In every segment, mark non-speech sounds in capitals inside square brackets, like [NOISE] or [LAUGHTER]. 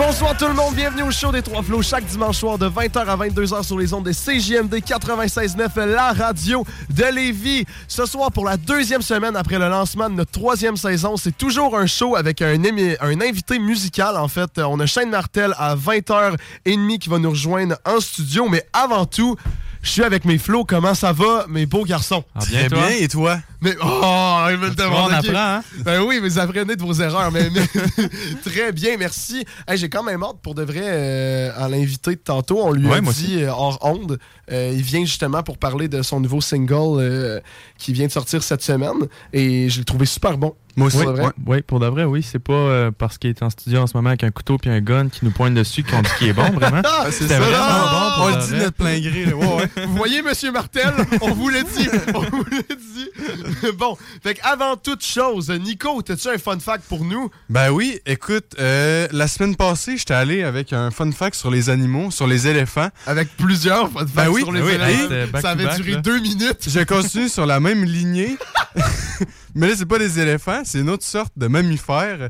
Bonsoir tout le monde, bienvenue au show des Trois Flots chaque dimanche soir de 20h à 22h sur les ondes de CJMD 96.9, la radio de Lévis. Ce soir, pour la deuxième semaine après le lancement de notre troisième saison, c'est toujours un show avec un, invité musical. En fait, on a Shane Martel à 20h30 qui va nous rejoindre en studio. Mais avant tout, je suis avec mes flots. Comment ça va, mes beaux garçons? bien, toi? et toi? Mais, oh, il me demande. on apprend, hein? Ben oui, mais vous apprenez de vos erreurs. Mais, mais- [LAUGHS] très bien, merci. Hey, J'ai quand même hâte pour de vrai euh, à l'inviter de tantôt. On lui Ouais, a moi dit euh, hors onde. euh, il vient justement pour parler de son nouveau single euh, qui vient de sortir cette semaine. Et je l'ai trouvé super bon. Moi aussi. Oui, ouais, pour de vrai, oui. C'est pas euh, parce qu'il est en studio en ce moment avec un couteau puis un gun qui nous pointe dessus qu'on dit qu'il est bon, [LAUGHS] vraiment. Ah, c'est ça. vraiment Ah, bon. on de le dit notre plein gré. là. Ouais, ouais. [LAUGHS] Vous voyez, Monsieur Martel, on vous l'a dit. On vous l'a dit. [LAUGHS] Bon, fait avant toute chose, Nico, as-tu un fun fact pour nous? Ben oui, écoute, euh, la semaine passée, j'étais allé avec un fun fact sur les animaux, sur les éléphants. Avec plusieurs fun facts ben oui, sur les ben oui, éléphants. Ça avait duré deux minutes. Je continue sur la même lignée. Mais là, c'est pas des éléphants, c'est une autre sorte de mammifères.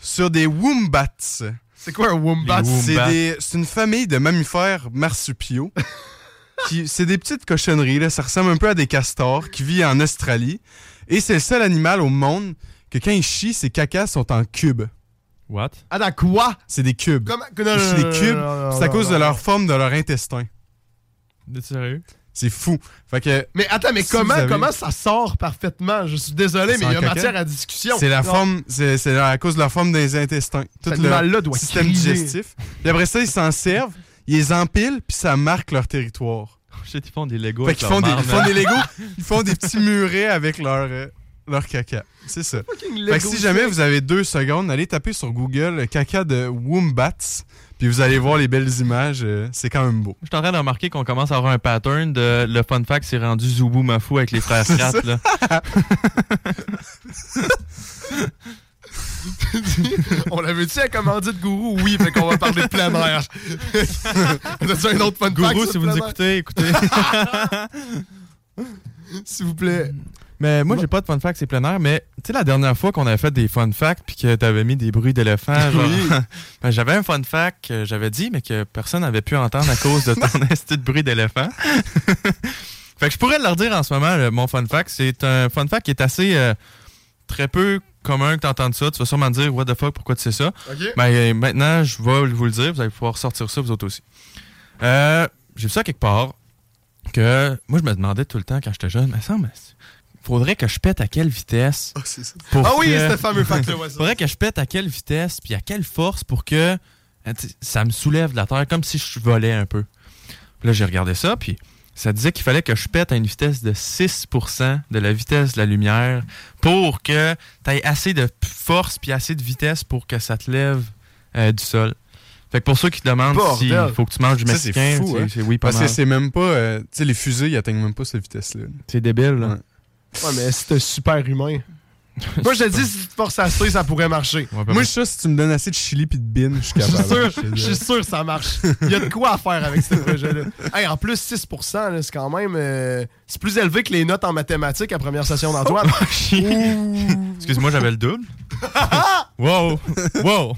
Sur des wombats. C'est quoi un wombat? C'est une famille de mammifères marsupiaux. [LAUGHS] c'est des petites cochonneries, là. ça ressemble un peu à des castors qui vivent en Australie. Et c'est le seul animal au monde que quand ils chient, ses cacas sont en cubes. What? Ah, dans quoi? C'est des cubes. Chient des cubes, c'est à cause non, de non. leur forme de leur intestin. De sérieux? C'est fou. Fait que, Mais attends, mais Si comment, avez- comment ça sort parfaitement? Je suis désolé, mais il y a caca? matière à discussion. C'est la Non. forme, c'est à cause de la forme des intestins. Tout le doit système crier. digestif. Puis après ça, ils s'en servent, ils les empilent, puis ça marque leur territoire. Shit, ils font des Legos. Fait leur font, des, ils font des Legos, [LAUGHS] ils font des petits murets avec leur, euh, leur caca. C'est ça. Fucking Fait que si jamais vous avez deux secondes, allez taper sur Google caca de Wombats, puis vous allez voir les belles images. euh, c'est quand même beau. Je suis en train de remarquer qu'on commence à avoir un pattern de le fun fact c'est rendu Zoubou Mafou avec les frères [LAUGHS] là. [LAUGHS] On l'avait-tu à commander de gourou? Oui, fait qu'on va parler de plein air. [LAUGHS] T'as-tu un autre fun fact Gourou, si vous nous écoutez, écoutez. S'il vous plaît. Mais moi, j'ai pas de fun fact, c'est plein air. Mais tu sais, la dernière fois qu'on avait fait des fun facts puis que t'avais mis des bruits d'éléphant, [LAUGHS] genre, Oui. [LAUGHS] ben, j'avais un fun fact que j'avais dit, mais que personne n'avait pu entendre à cause de ton [LAUGHS] esti de bruit d'éléphant. fait que je pourrais leur dire en ce moment, le- mon fun fact. C'est un fun fact qui est assez euh, très peu commun que t'entendes ça. Tu vas sûrement me dire, what the fuck, pourquoi tu sais ça? OK. Ben, euh, maintenant, je vais vous le dire. Vous allez pouvoir sortir ça, vous autres aussi. Euh, J'ai vu ça quelque part que moi, je me demandais tout le temps quand j'étais jeune, mais ça, mais faudrait que je pète à quelle vitesse. pour Ah oui, c'est le fameux fact-là, ouais, ça. faudrait que je pète à quelle vitesse puis à quelle force pour que sais, ça me soulève de la terre comme si je volais un peu. Puis là, j'ai regardé ça, puis ça disait qu'il fallait que je pète à une vitesse de 6% de la vitesse de la lumière pour que tu aies assez de force puis assez de vitesse pour que ça te lève euh, du sol. Fait que pour ceux qui te demandent s'il faut que tu manges du Ça, c'est mexicain, fou, c'est hein? oui, pas Parce que c'est même pas. euh, tu sais, les fusées, ils atteignent même pas cette vitesse-là. C'est débile, là. Ouais, mais c'est un super humain. Moi, je te dis, si tu te forces assez, ça pourrait marcher. Ouais, pas Moi, je suis sûr, si tu me donnes assez de chili puis de bin, je suis capable. sûr, je suis sûr que ça marche. Il y a de quoi à faire avec ce projet-là. Hey, en plus, 6 là, c'est quand même. euh, c'est plus élevé que les notes en mathématiques à première session d'Antoine. [LAUGHS] Excuse-moi, j'avais le double. [LAUGHS] wow! Wow!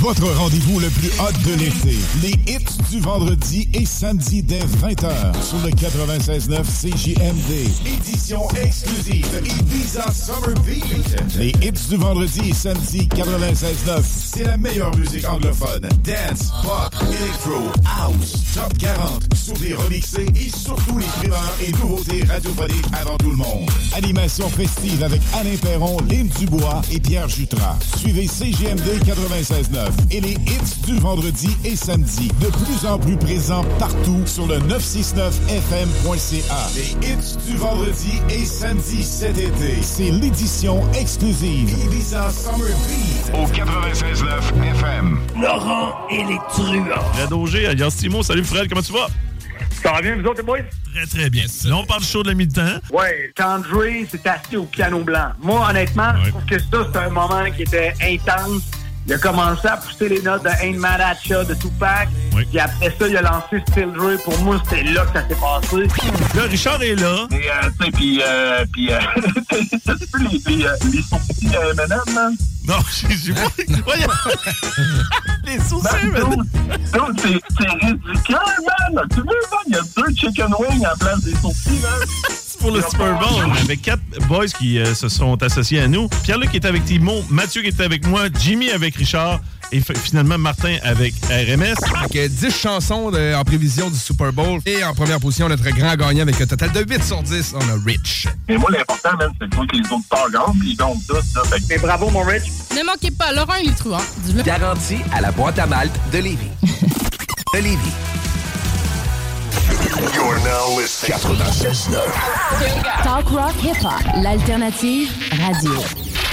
Votre rendez-vous le plus hot de l'été. Les hits du vendredi et samedi dès 20h sur le 96.9 CJMD. Édition exclusive Ibiza Summer Beat. Les hits du vendredi et samedi 96.9. C'est la meilleure musique anglophone. Dance, pop, electro, house, top 40. Sur des remixés et surtout les primeurs et nouveautés radiophoniques avant tout le monde. Animation festive avec Alain Perron, Lynn Dubois et Pierre Jutras. Suivez CGMD 96.9 et les hits du vendredi et samedi. De plus en plus présents partout sur le 969fm.ca. Les hits du vendredi et samedi cet été. C'est l'édition exclusive Ibiza Summer Beat au 96.9 FM. Laurent et les truands. Fred Auger, alias Timo. Salut Fred, comment tu vas? Ça va bien, vous autres, les boys? Très, très bien. Là, on parle show de la mi-temps. Ouais, quand Dre s'est assis au piano blanc. Moi, honnêtement, je trouve que ça, c'est un moment qui était intense. Il a commencé à pousser les notes de Ain't Mad At Ya de Tupac. Oui. Puis après ça, il a lancé Still Dre. Pour moi, c'était là que ça s'est passé. Là, Richard est là. Et, euh, tu sais, puis, euh, puis, euh, [LAUGHS] vu les, les, les sourcils à M&M? Non, [LAUGHS] j'ai pas. Voyons. [LAUGHS] Les sourcils, Ben, man. c'est c'est ridicule, man! Tu veux, man? Il y a deux chicken wings à la place des sourcils, man! Pour le Super Bowl. Avec quatre boys qui euh, se sont associés à nous. Pierre-Luc est avec Timo, Mathieu qui était avec moi, Jimmy avec Richard et finalement Martin avec RMS. Avec 10 chansons de- en prévision du Super Bowl. Et en première position, notre grand gagnant avec un total de 8 sur 10, on a Rich. Mais moi, l'important, man, c'est de voir que les autres stars gagnent, puis ils gagnent tous, là. Fait que- Mais bravo, mon Rich. Ne manquez pas Laurent et les truands. Du Garantie à la boîte à malte de Lévis. [LAUGHS] de Lévis. You're now listening. 96.9. Talk rock hip hop, l'alternative radio.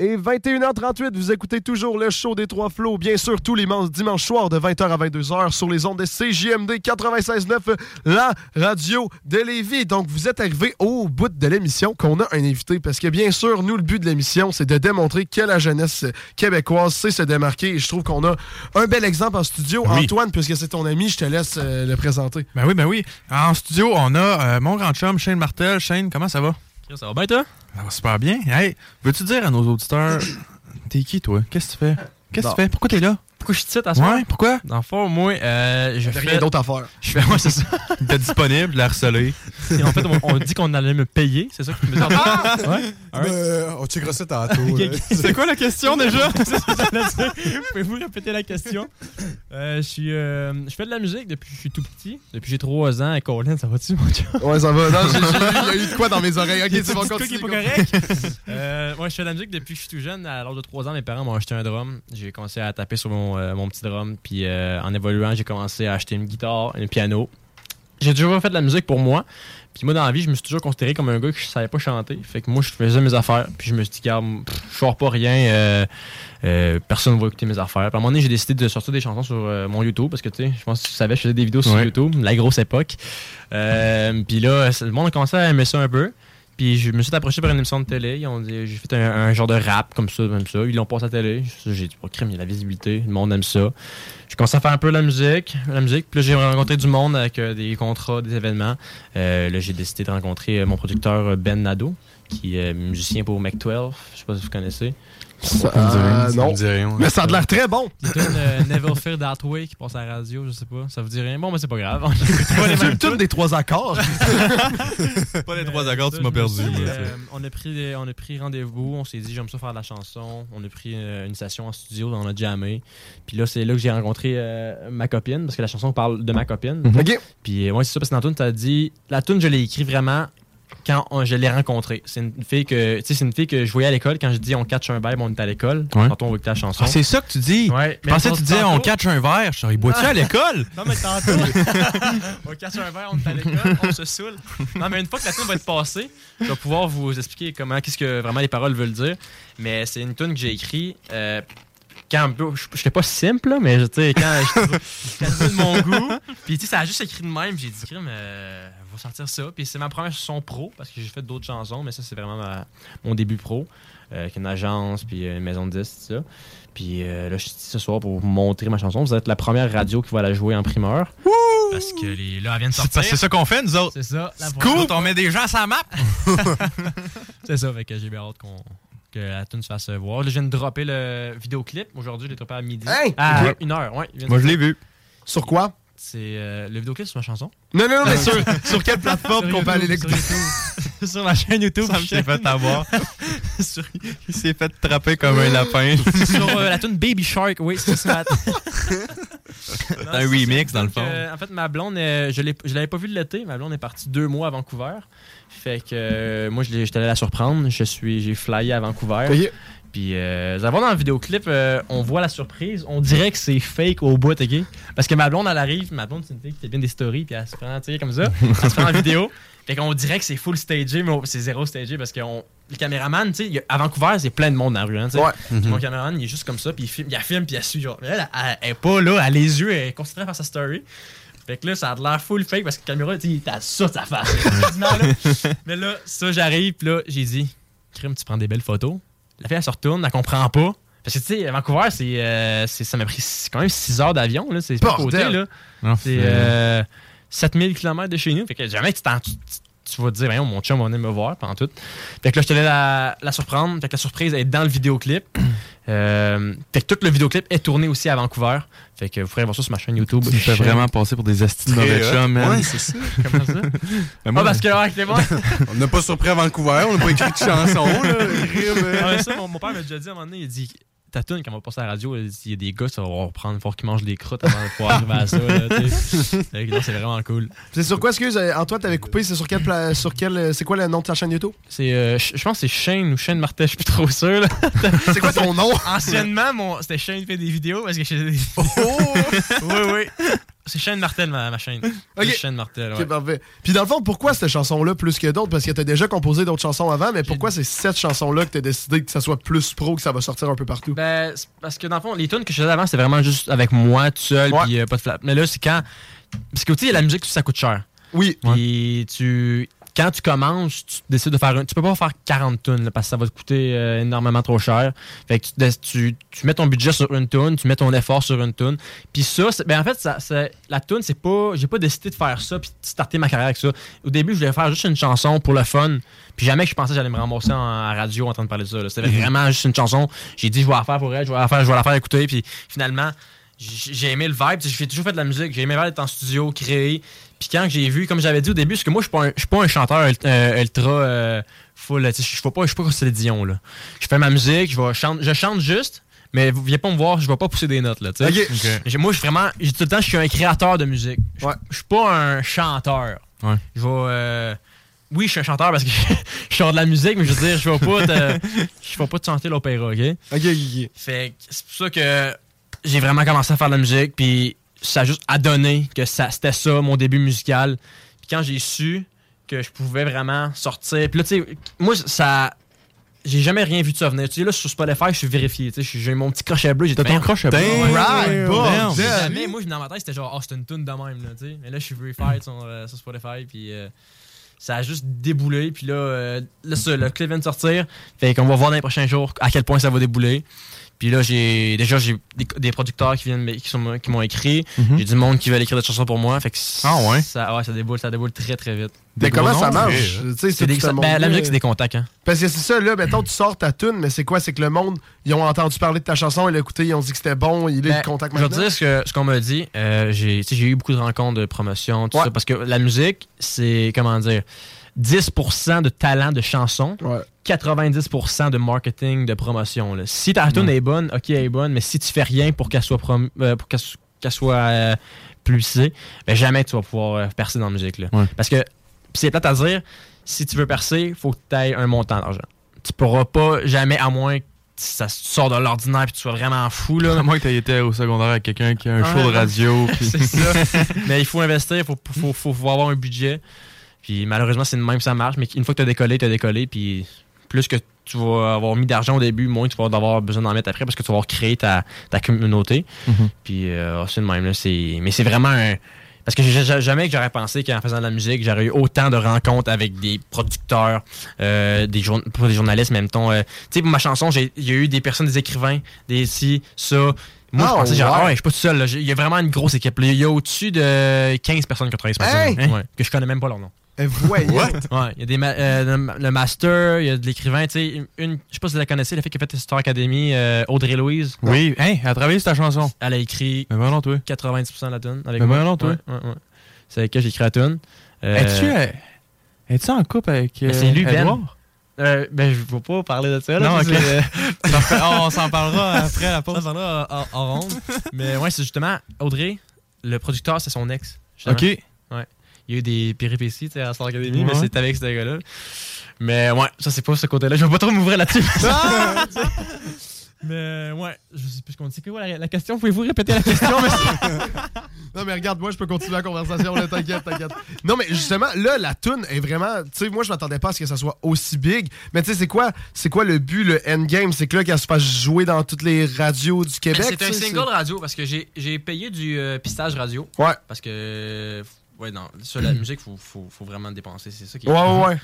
Et 21h38, vous écoutez toujours le show des Trois Flots, bien sûr, tous les man- dimanches soirs de 20h à 22h sur les ondes de CJMD 96.9, la radio de Lévis. Donc, vous êtes arrivé au bout de l'émission qu'on a un invité, parce que bien sûr, nous, le but de l'émission, c'est de démontrer que la jeunesse québécoise sait se démarquer. Et je trouve qu'on a un bel exemple en studio. Oui. Antoine, puisque c'est ton ami, je te laisse euh, le présenter. Ben oui, ben oui. En studio, on a euh, mon grand chum, Shane Martel. Shane, comment ça va? Ça va bien, toi? Ça va super bien. Hey, veux-tu dire à nos auditeurs, [CLEARS THROAT] t'es qui, toi? Qu'est-ce que tu fais? Qu'est-ce que tu fais? Pourquoi t'es là? Pourquoi je suis titre à soir? Ouais, pourquoi? Dans le fond, moi, euh, je fais... rien d'autre à faire. Je fais, ouais, c'est ça. [LAUGHS] T'es disponible, la harcelé. Et en fait, on, on dit qu'on allait me payer, c'est ça que tu me dis? ouais? Alright. Euh, on checkera ça tantôt. [LAUGHS] Ok. C'est quoi la question [LAUGHS] déjà? Pouvez-vous répéter la question? Euh, je suis, euh, je fais de la musique depuis que je suis tout petit. Depuis que j'ai 3 ans. Et Colin, ça va-tu, mon chum? Ouais, ça va. Non, il y a eu de quoi dans mes oreilles. Ok, c'est bon, Petit continue. truc qui est pas correct. euh, moi, je fais de la musique depuis que je suis tout jeune. À l'âge de 3 ans, mes parents m'ont acheté un drum. J'ai commencé à taper sur mon, euh, mon petit drum. Puis euh, en évoluant, j'ai commencé à acheter une guitare, un piano. J'ai toujours fait de la musique pour moi. Puis moi, dans la vie, je me suis toujours considéré comme un gars qui savait pas chanter. Fait que moi, je faisais mes affaires. Puis je me suis dit, garde, je sors pas rien. euh, personne va écouter mes affaires. Puis à un moment donné, j'ai décidé de sortir des chansons sur mon YouTube. Parce que, tu sais, je pense que tu savais, je faisais des vidéos sur Ouais. YouTube, la grosse époque. Puis là, le monde a commencé à aimer ça un peu. Puis je me suis approché par une émission de télé. Ils ont dit, j'ai fait un, genre de rap comme ça, comme ça. Ils l'ont passé à la télé. J'ai dit, oh, crime, il y a la visibilité. Le monde aime ça. J'ai commencé à faire un peu la musique. La musique. Puis là, j'ai rencontré du monde avec euh, des contrats, des événements. Euh, là, j'ai décidé de rencontrer euh, mon producteur Ben Nadeau, qui est musicien pour Mac12. Je sais pas si vous connaissez. Ça, euh, non. rien. Mais ça a l'air très bon. C'est une euh, Never Fear That Way qui passe à la radio, je sais pas. Ça vous dit rien? Bon, mais c'est pas grave. [LAUGHS] C'est toutes des trois accords. Pas les trois accords, tu m'as me perdu. moi, euh, on a pris, on a pris rendez-vous, on s'est dit j'aime ça faire de la chanson. On a pris euh, une session en studio, on a jammé. Puis là, c'est là que j'ai rencontré euh, ma copine, parce que la chanson parle de ma copine. OK. Puis euh, ouais, c'est ça, parce que dans la tune, t'as dit. La tune, je l'ai écrit vraiment quand on- je l'ai rencontrée. C'est une fille que. Tu sais, c'est une fille que je voyais à l'école. Quand je dis on catch un vibe, on est à l'école. Ouais. Quand on veut écouter la chanson. Ah, c'est ça que tu dis? Ouais, Je pensais que tu disais, on catch un verre. Je suis bois-tu à [LAUGHS] l'école? Non, mais tantôt, [LAUGHS] on casse un verre, on est à l'école, on se saoule. Non, mais une fois que la tune va être passée, je vais pouvoir vous expliquer comment, qu'est-ce que vraiment les paroles veulent dire. Mais c'est une tune que j'ai écrite. euh, quand je j'étais pas simple, là, mais tu sais, quand je [LAUGHS] de mon goût, puis tu sais, ça a juste écrit de même, j'ai dit, crime, euh, va sortir ça. Puis c'est ma première chanson pro, parce que j'ai fait d'autres chansons, mais ça, c'est vraiment ma- mon début pro, euh, avec une agence, puis une maison de disques, tout ça. Puis euh, là, je suis ici ce soir pour vous montrer ma chanson. Vous êtes la première radio qui va la jouer en primeur. Parce que les, là, elle vient de sortir. c'est ça qu'on fait, nous autres. C'est ça. cool. On met des gens sur la map. [LAUGHS] C'est ça, fait que j'ai bien hâte qu'on que la tune se fasse voir. Là, je viens de dropper le vidéoclip. Aujourd'hui, je l'ai droppé à midi. Hey! À une heure, ouais. Moi, je l'ai vu. Sur quoi? C'est euh, le vidéoclip sur ma chanson. Non, non, non, mais [LAUGHS] sur, sur quelle plateforme qu'on peut aller l'écouter? sur [LAUGHS] sur ma chaîne YouTube. Ça me s'est fait avoir. [LAUGHS] Il s'est fait trapper comme un lapin. sur euh, la tune Baby Shark, oui, c'est ça. C'est un remix, dans le fond. Euh, en fait, ma blonde, je je l'avais pas vue de l'été. Ma blonde est partie deux mois à Vancouver. Fait que euh, moi, je l'ai- j'étais allé la surprendre. Je suis, j'ai flyé à Vancouver. Puis, euh, vous allez voir dans le vidéoclip, euh, on voit la surprise. On dirait que c'est fake au bout, OK? Parce que ma blonde, elle arrive. Ma blonde, c'est une fille qui fait bien des stories. Puis elle se prend, tu sais, comme ça. [LAUGHS] Elle se prend en vidéo. Fait qu'on dirait que c'est full stagé, mais c'est zéro stagé parce que on- le caméraman, tu sais, à Vancouver, c'est plein de monde dans la rue. Hein. Ouais. Mon caméraman, il est juste comme ça, puis il filme, il filme, puis il suit. Genre. Elle, elle, elle est pas là, elle a les yeux, elle est concentrée à faire sa story. Fait que là, ça a de l'air full fake parce que la caméra, tu sais, t'as ça sa face. [LAUGHS] Mais là, ça, j'arrive, puis là, j'ai dit, Crime, tu prends des belles photos? La fille, elle se retourne, elle comprend pas. Parce que, tu sais, Vancouver, c'est, euh, ça m'a pris quand même 6 heures d'avion, là. C'est pas côté, là. C'est euh, 7000 km de chez nous. Fait que jamais tu, t'en- tu, vas te dire, mon chum va venir me voir pendant tout. Fait que là, je te laisse la, la surprendre. Fait que la surprise est dans le vidéoclip. [CLEARS THROAT] Euh, fait que tout le vidéoclip est tourné aussi à Vancouver. Fait que vous pourrez voir ça sur ma chaîne YouTube. Tu me fais vraiment passer pour des astis de mauvais chums, man. Ouais, c'est ça. [LAUGHS] Comment ça? Ben, Ah, moi, parce que, Clément. [LAUGHS] On n'a pas surpris à Vancouver, on n'a pas écrit de [LAUGHS] chanson, là. Ah, mais ça, mon, mon père m'a déjà dit à un moment donné, il dit ta tune, quand on va passer à la radio, il dit, il y a des gars, ça va reprendre, faut qu'ils mangent des crottes avant de pouvoir arriver à ça. [LAUGHS] c'est vraiment cool. C'est sur quoi, excuse, euh, Antoine, t'avais coupé, c'est sur quelle, pla- sur quelle, euh, c'est quoi le nom de ta chaîne YouTube? C'est, euh, je pense que c'est Shane ou Shane Martel, je suis plus trop sûr. là. [LAUGHS] C'est quoi ton nom? Anciennement, mon, c'était Shane qui fait des vidéos parce que je faisais des Oh! [LAUGHS] oui, oui. C'est Shane Martel, ma, ma chaîne. [LAUGHS] Ok. C'est Shane Martel, ouais. Parfait. Puis dans le fond, pourquoi cette chanson-là plus que d'autres? Parce que t'as déjà composé d'autres chansons avant, mais pourquoi c'est cette chanson-là que t'as décidé que ça soit plus pro, que ça va sortir un peu partout? Ben, parce que dans le fond, les tunes que je faisais avant, c'était vraiment juste avec moi tout seul, puis euh, pas de flap. Mais là, c'est quand. Parce que tu sais, la musique, ça coûte cher. Oui. Puis tu. Quand tu commences, tu décides de faire un. Tu peux pas faire 40 tunes là, parce que ça va te coûter euh, énormément trop cher. Fait que tu, dé- tu, tu mets ton budget sur une tune, tu mets ton effort sur une tune. Puis ça, ben en fait, ça, la tune, c'est pas. J'ai pas décidé de faire ça puis de starter ma carrière avec ça. Au début, je voulais faire juste une chanson pour le fun. Puis jamais que je pensais que j'allais me ramasser en, en radio en train de parler de ça. C'était vraiment juste une chanson. J'ai dit, je vais la faire pour elle, je vais la faire, je vais la faire écouter. Puis finalement, j'ai aimé le vibe. J'ai toujours fait de la musique. J'ai aimé être en studio, créer. Puis quand j'ai vu, comme j'avais dit au début, parce que moi, je suis pas un- je suis pas un chanteur euh, ultra euh, full. tu sais, Je ne pas, je suis pas comme Céline Dion. Là. Je fais ma musique, je, vais chante, je chante juste. Mais vous viens pas me voir, je vais pas pousser des notes là. tu sais. Moi, je suis vraiment, tout le temps, je suis un créateur de musique. Je Ouais. je suis pas un chanteur. Ouais. Je vais, euh, oui, je suis un chanteur parce que [LAUGHS] je chante de la musique, mais je veux dire, je vais pas te, [LAUGHS] je vais pas te chanter l'opéra, ok? Ok, ok, ok. Fait que c'est pour ça que j'ai vraiment commencé à faire de la musique, puis ça a juste à donner que ça, c'était ça, mon début musical. Puis quand j'ai su que je pouvais vraiment sortir, puis là, tu sais, moi, ça. J'ai jamais rien vu de ça venir. Tu sais, là, sur Spotify, je suis vérifié. Tu sais, j'ai mon petit crochet bleu. J'ai ton crochet bleu. Right, bon, damn. Jamais, moi, dans ma tête, c'était genre, oh, c'est une tune de même, là, tu sais. Mais là, je suis verified sur, euh, sur Spotify, puis euh, ça a juste déboulé. Puis là, euh, là ça, le clip vient de sortir. Fait qu'on va voir dans les prochains jours à quel point ça va débouler. Puis là, j'ai déjà j'ai des, des producteurs qui viennent qui, sont- qui m'ont écrit. Mhm. J'ai du monde qui veut écrire des chansons pour moi. Fait que Ah ouais? Ça, ouais, ça déboule, ça déboule très très vite. Mais comment ça marche? C'est des- ça- ben, la musique, c'est des contacts. Hein. Parce que c'est ça, là, mettons, tu sors ta tune, mais c'est quoi? C'est que le monde, ils ont entendu parler de ta chanson, ils l'ont écouté, ils ont dit que c'était bon, il est Ben, le contact Je maintenant? dire ce que- ce qu'on m'a dit. Euh, j'ai eu beaucoup de rencontres de promotion, tout Ouais. ça, parce que la musique, c'est, comment dire, 10% de talent de chanson, Ouais. 90% de marketing, de promotion. là. Si ta tune est bonne, ok, elle est bonne, mais si tu fais rien pour qu'elle soit, prom- euh, pour qu'elle soit euh, publicisée, ben jamais tu vas pouvoir euh, percer dans la musique. Là. Ouais. Parce que, c'est plate à dire, si tu veux percer, il faut que tu aies un montant d'argent. Tu pourras pas jamais, à moins que ça sort de l'ordinaire et tu sois vraiment fou. Là. À moins que t'aies été au secondaire avec quelqu'un qui a un show de radio. [LAUGHS] puis- c'est ça. [LAUGHS] mais il faut investir, il faut, faut, faut, faut avoir un budget. Puis malheureusement, c'est de même que ça marche. Mais une fois que tu as décollé, tu as décollé. Puis plus que tu vas avoir mis d'argent au début, moins tu vas avoir besoin d'en mettre après parce que tu vas avoir créé ta, ta communauté. Mhm. Puis euh, c'est le même. Là, c'est- mais c'est vraiment un. Parce que jamais que j'aurais pensé qu'en faisant de la musique, j'aurais eu autant de rencontres avec des producteurs, euh, des, jour- pas des journalistes, même temps. euh, tu sais, pour ma chanson, il y a eu des personnes, des écrivains, des ci, ça. Moi, Ah, je pensais, genre, ouais. ah ouais, je suis pas tout seul. Il y a vraiment une grosse équipe. Il y a au-dessus de 15 personnes qui ont travaillé sur ma Hey! chanson. Ouais, que je connais même pas leur nom. Eh, voyons. [LAUGHS] Ouais, il y a des ma- euh, le, le master, il y a de l'écrivain, tu sais, une, je sais pas si vous la connaissez, la fille qui a fait Star Academy, euh, Audrey Louise. Oui, hein, elle a travaillé sur ta chanson. Elle a écrit Mais toi. 90% de la tune avec Mais moi. toi. Ouais, ouais, ouais. C'est avec elle que j'ai écrit la tune. Euh, Es-tu euh, es-tu en couple avec. euh, c'est lui, Ben. Edouard? Euh, ben, je veux pas parler de ça. Là, Non, tu sais, ok. c'est- [LAUGHS] Parfait. on s'en parlera [LAUGHS] après la pause. On s'en parlera en, en- en ronde. Mais ouais, c'est justement, Audrey, le producteur, c'est son ex. justement. Ok. Il y a eu des péripéties tu sais, à Star Academy, mais c'est avec ce gars-là. Mais ouais, ça, c'est pas ce côté-là. Je vais pas trop m'ouvrir là-dessus. Ah! [LAUGHS] [LAUGHS] mais ouais, je sais plus ce qu'on dit. C'est quoi la, la question? Pouvez-vous répéter la question [LAUGHS] Non, mais regarde, moi, je peux continuer la conversation, là, t'inquiète, t'inquiète. Non, mais justement, là, la toune est vraiment. Tu sais, moi, je m'attendais pas à ce que ça soit aussi big. Mais tu sais, c'est quoi, c'est quoi le but, le endgame? C'est que là, qu'elle se fasse jouer dans toutes les radios du Québec. C'est un single radio parce que j'ai j'ai payé du euh, pistage radio. Ouais. Parce que, ouais, non, sur la musique, faut, faut, faut vraiment dépenser. C'est ça qui est. Ouais, ouais, ouais.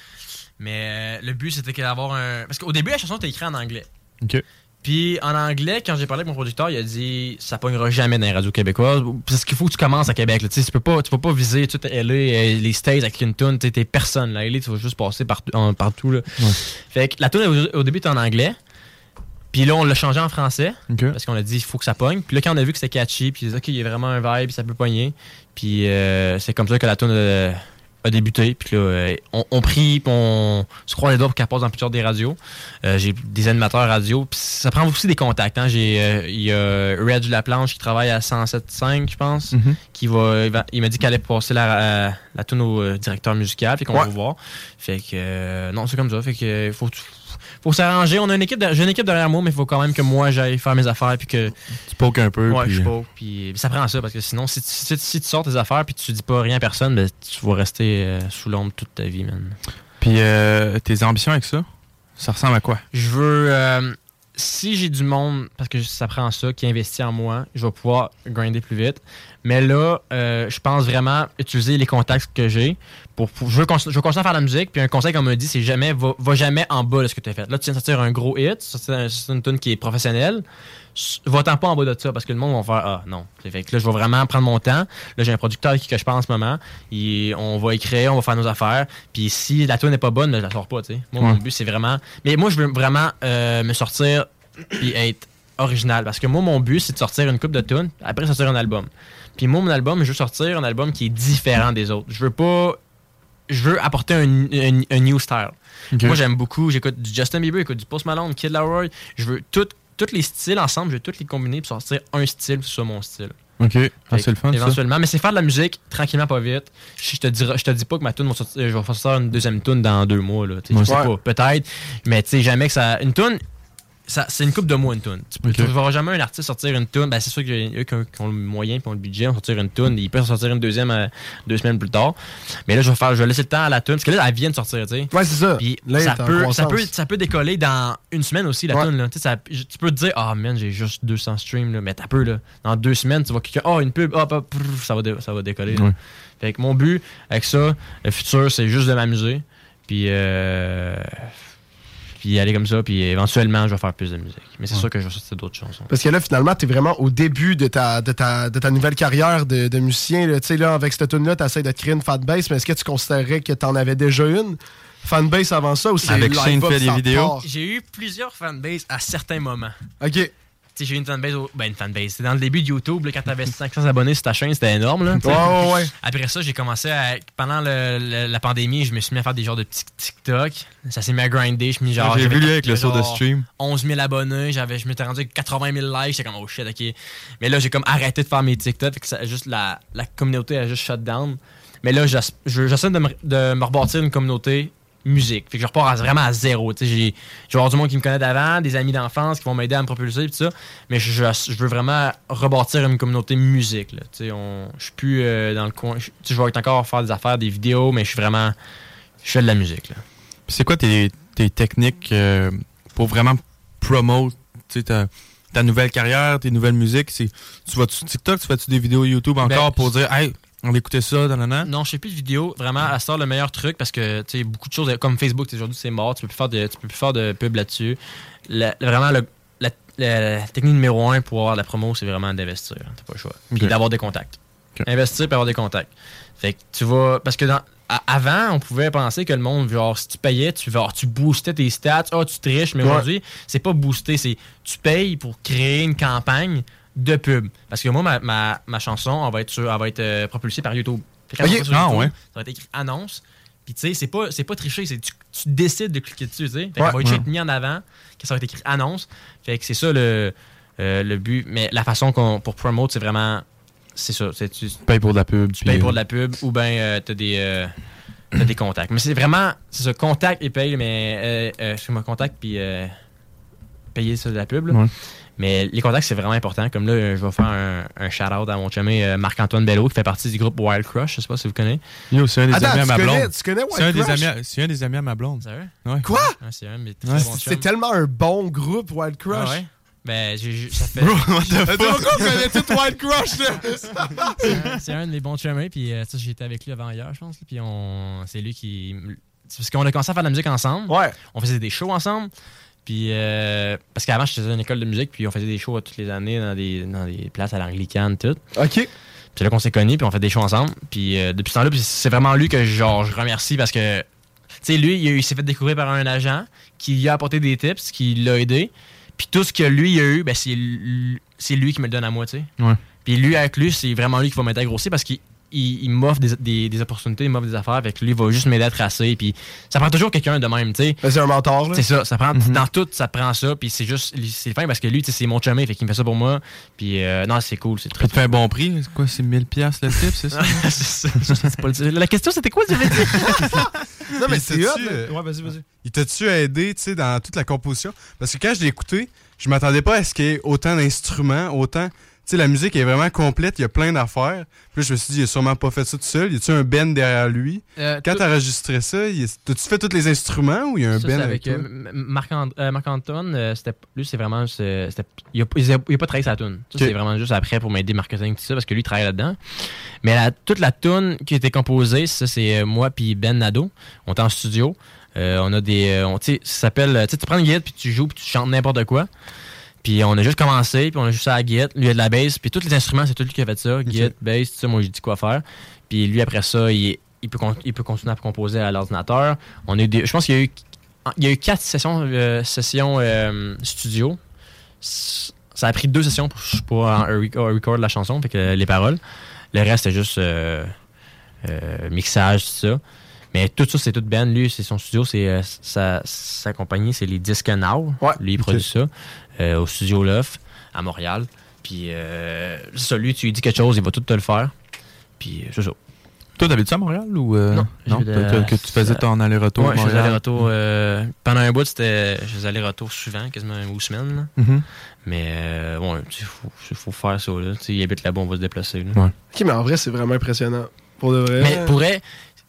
Mais euh, le but, c'était d'avoir un. Parce qu'au début, la chanson était écrite en anglais. Ok. Puis en anglais, quand j'ai parlé avec mon producteur, il a dit ça pognera jamais dans les radios québécoises. Parce qu'il faut que tu commences à Québec. là. Tu sais, tu peux pas, tu peux pas viser toute LA, euh, les States avec une tune. Tu T'es personne. Là. LA, tu vas juste passer partout. en- partout là. Fait que la tune au, au début était en anglais. Puis là, on l'a changé en français. Ok. Parce qu'on a dit il faut que ça pogne. Puis là, quand on a vu que c'était catchy, puis OK, il y a vraiment un vibe, ça peut pogner. Puis euh, c'est comme ça que la tune euh, a débuté. Puis là, euh, on, on prie, puis on se croise les doigts pour qu'elle passe dans plusieurs des radios. Euh, j'ai des animateurs radio. Puis ça prend aussi des contacts. Hein. J'ai, euh, il y a Reg Laplanche qui travaille à 107.5, je pense. Mhm. qui va, il, va- il m'a dit qu'elle allait passer la, euh, la tune au directeur musical. Fait qu'on Ouais. va voir. Fait que, non, c'est comme ça. Fait que, faut, faut s'arranger. On a une équipe, j'ai une équipe derrière moi, mais il faut quand même que moi j'aille faire mes affaires. Puis que. Tu poques un peu. Ouais, puis- je poke, Puis ça prend ça parce que sinon, si tu, si, si tu sors tes affaires puis tu dis pas rien à personne, ben, tu vas rester euh, sous l'ombre toute ta vie, man. Puis euh, tes ambitions avec ça, ça ressemble à quoi? Je veux. euh, si j'ai du monde, parce que ça prend ça, qui investit en moi, je vais pouvoir grinder plus vite. Mais là, euh, je pense vraiment utiliser les contacts que j'ai. Pour, pour- je, veux, je veux continuer à faire de la musique. Puis un conseil qu'on me dit, c'est jamais, va, va jamais en bas de ce que tu as fait. Là, tu viens de sortir un gros hit, c'est un- c'est une tune qui est professionnelle. Va-t'en pas en bas de ça parce que le monde va faire Ah non. Fait que là, je vais vraiment prendre mon temps. Là, j'ai un producteur avec qui que je pense en ce moment. On va écrire, on va faire nos affaires. Puis si la tune n'est pas bonne, je la sors pas. tu sais. Moi, mon but, c'est vraiment. Mais moi, je veux vraiment euh, me sortir puis être original. Parce que moi, mon but, c'est de sortir une coupe de tunes, après sortir un album. Puis moi, mon album, je veux sortir un album qui est différent des autres. Je veux pas. Je veux apporter un, un- un new style. Moi, j'aime beaucoup. J'écoute du Justin Bieber, j'écoute du Post Malone, Kid Laroi. Je veux tous les styles ensemble, je veux tous les combiner pour sortir un style sur mon style. Ok. Ah, c'est le fun, ça. Éventuellement, mais c'est faire de la musique tranquillement, pas vite. Je te, dirai- je te dis pas que ma tune va sortir, je vais faire sortir une deuxième tune dans deux mois. Là, Ouais. je sais pas, peut-être. Mais tu sais, jamais que ça. Une tune, c'est une coupe de mois une tune. Tu peux Ok. tu verras jamais un artiste sortir une tune. Ben, c'est sûr qu'eux qui ont, qui ont le moyen et ont le budget, vont sortir une tune. Ils peuvent sortir une deuxième euh, deux semaines plus tard. Mais là, je vais faire, je vais laisser le temps à la tune. Parce que là, elle vient de sortir, tu sais. Ouais, c'est ça. Puis Là, ça, peut, ça, peut, ça peut décoller dans une semaine aussi, la Ouais. tune. Là. Tu sais, ça- Tu peux te dire, ah man, j'ai juste 200 streams, là. mais t'as peu. Là. Dans deux semaines, tu vas cliquer, oh, une pub, hop, hop, ça va, dé- ça va décoller. là. Ouais. Fait que mon but avec ça, le futur, c'est juste de m'amuser. Puis, euh, puis aller comme ça. Puis éventuellement, je vais faire plus de musique. Mais c'est Ouais. sûr que je vais sortir d'autres chansons. Parce que là, finalement, t'es vraiment au début de ta, de ta, de ta nouvelle carrière de, de musicien. Tu sais, là, avec cette tune-là, t'essaies de te créer une fanbase, mais est-ce que tu considérais que t'en avais déjà une? Fanbase avant ça ou c'est Avec Shane fait des vidéos? J'ai eu plusieurs fanbases à certains moments. OK. J'ai une fanbase. au- Ben, une fanbase. C'était dans le début de YouTube, là, quand t'avais [LAUGHS] 500 abonnés sur ta chaîne, c'était énorme. Là. Ouais, ouais. Après ça, j'ai commencé à. Pendant le- le- la pandémie, je me suis mis à faire des genres de petits TikTok. Ça s'est mis à grinder. Je me mis genre. J'ai j'avais- vu lui avec le saut de stream. 11 000 abonnés. J'avais, je m'étais rendu avec 80 000 likes. J'étais comme, oh shit, ok. Mais là, j'ai comme arrêté de faire mes TikTok. Fait que ça, juste la, la communauté a juste shut down. Mais là, j'ess- je- j'essaie de me, de me rebâtir une communauté musique. Fait que je repars à- vraiment à zéro. Tu sais, j'ai, je vais avoir du monde qui me connaît d'avant, des amis d'enfance qui vont m'aider à me propulser tout ça. Mais je, je- je veux vraiment rebâtir une communauté musique. Je suis plus euh, dans le coin. Je, vais encore faire des affaires, des vidéos, mais je suis vraiment. Je fais de la musique. C'est quoi tes, tes techniques euh, pour vraiment sais, ta, ta nouvelle carrière, tes nouvelles musiques? Tu vas sur TikTok, tu fais-tu des vidéos YouTube encore Ben, pour dire, hey, on écoutait ça, nanana? Non, je fais plus de vidéos. Vraiment, à temps, le meilleur truc parce que tu sais, beaucoup de choses comme Facebook, sais, aujourd'hui, c'est mort. Tu peux plus faire de, tu peux plus faire de pub là-dessus. Vraiment, le- la, technique numéro un pour avoir de la promo, c'est vraiment d'investir. T'as pas le choix. Puis d'avoir des contacts. Investir puis avoir des contacts. Fait que tu vas. Parce que dans, avant, on pouvait penser que le monde, genre, si tu payais, tu, genre, tu boostais tes stats, ah, tu triches, mais Ouais. aujourd'hui, c'est pas booster, c'est tu payes pour créer une campagne de pub. Parce que moi, ma, ma, ma chanson, elle va être, sur- elle va être euh, propulsée par YouTube. Quand sur Ah, YouTube, ouais. Ça va être écrit annonce. Puis tu sais, c'est pas, c'est pas tricher, c'est tu, tu décides de cliquer dessus, tu sais. Ouais. va être Ouais. mis en avant, que ça va être écrit annonce. Fait que c'est ça le, euh, le but. Mais la façon qu'on, pour promote, c'est vraiment. C'est ça. C'est, tu, Tu payes pour de la pub. tu payes pour de la pub ou bien tu as des. euh, t'as des contacts. Mais c'est vraiment, c'est ça, contact et paye, mais, euh, euh, excuse-moi, contact puis euh, payer ça de la pub. là. Ouais. Mais les contacts, c'est vraiment important. Comme là, je vais faire un, un shout-out à mon chumé euh, Marc-Antoine Bello, qui fait partie du groupe Wild Crush. Je sais pas si vous connaissez. Yo, c'est un des Attends, amis à tu ma connais- blonde. tu connais White C'est un des Crush? amis à- C'est un des amis à ma blonde. Sérieux? Ouais. Quoi? Ouais, c'est un de mes très Ouais. C'est tellement un bon groupe, Wild Crush. Ah ouais? Ben, j'ai, j'ai- ça fait. Bro, what the fuck? On connaît tout Wild Crush, là? [LAUGHS] C'est un- c'est un de mes bons chumés, puis euh, ça, j'étais avec lui avant hier, je pense. Puis on, c'est lui qui. c'est Parce qu'on a commencé à faire de la musique ensemble. Ouais. On faisait des shows ensemble. Puis, euh, parce qu'avant, je faisais une école de musique, puis on faisait des shows toutes les années dans des, dans des places à l'anglicane, tout. OK. Puis là qu'on s'est connus, puis on fait des shows ensemble. Puis euh, depuis ce temps-là, c'est vraiment lui que genre, je remercie parce que, tu sais, lui, il, s'est fait découvrir par un agent qui lui a apporté des tips, qui l'a aidé. Puis tout ce que lui il a eu, ben, c'est lui qui me le donne à moi, tu sais. Ouais. Puis lui, avec lui, c'est vraiment lui qui va à grossir parce qu'il il, il m'offre des, des, des opportunités, il m'offre des affaires. Fait que lui, il va juste m'aider à tracer. Puis ça prend toujours quelqu'un de même, tu sais. Ben, c'est un mentor, là. C'est ça, ça prend, Mhm. dans tout, ça prend ça. Puis c'est juste, c'est fin parce que lui, tu sais, c'est mon chumé, fait qu'il me fait ça pour moi. Puis euh, non, c'est cool, c'est très. Tu te fais un bon prix. C'est quoi, c'est 1000$ piastres le type, c'est ça? [LAUGHS] c'est ça. C'est pas le- La question, c'était quoi, tu avais dit? [LAUGHS] Non, mais c'est euh, Ouais, vas-y, vas-y. Il t'a-tu aidé, tu sais, dans toute la composition? Parce que quand je l'ai écouté, je m'attendais pas à ce qu'il y ait autant d'instruments, autant... Sais, la musique est vraiment complète, il y a plein d'affaires. Puis là, je me suis dit, il a sûrement pas fait ça tout seul. Y a-tu un band derrière lui? Euh, quand t'as enregistré ça, t'as-tu fait tous les instruments ou il y a un Ça, band avec, avec euh, toi? M- Marc-Ant- euh, Marc-Antoine, euh, lui, c'est vraiment. Il a, il a- il a pas travaillé sa tune. C'est vraiment juste après pour m'aider marketing, tout ça, parce que lui, il travaille là-dedans. Mais la- toute la tune qui était composée, ça, c'est euh, moi puis Ben Nadeau. On est en studio. Euh, on a des. on- ça s'appelle. Tu prends une guitare puis tu joues puis tu chantes n'importe quoi. Puis on a juste commencé, puis on a juste à la guitare. Lui, a de la bass, puis tous les instruments, c'est tout lui qui a fait ça. Guitare, bass, tout ça, moi, j'ai dit quoi faire. Puis lui, après ça, il, il peut, il peut continuer à composer à l'ordinateur. On a eu des- je pense qu'il y a eu, il y a eu quatre sessions, euh, sessions euh, studio. Ça a pris deux sessions pour, pour record de la chanson, fait que les paroles. Le reste, c'est juste euh, euh, mixage, tout ça. Mais tout ça, c'est tout Ben. Lui, c'est son studio, c'est euh, sa, sa compagnie, c'est les Disques Now. Lui, il produit ça au studio Love à Montréal. Puis, euh, c'est ça, lui, tu lui dis quelque chose, il va tout te le faire. Puis, euh, c'est ça. Toi, t'habites-tu à Montréal ou. euh, Non, non? de- que, que- tu faisais ton aller-retour Ouais, à je faisais Montréal? aller-retour. euh, pendant un bout, c'était, je faisais aller-retour souvent, quasiment une semaine. Mhm. Mais, euh, ouais, il faut, faut faire ça. Là. Tu il habite là-bas, on va se déplacer. là. Ok, mais en vrai, c'est vraiment impressionnant. Pour de vrai. Mais pour vrai,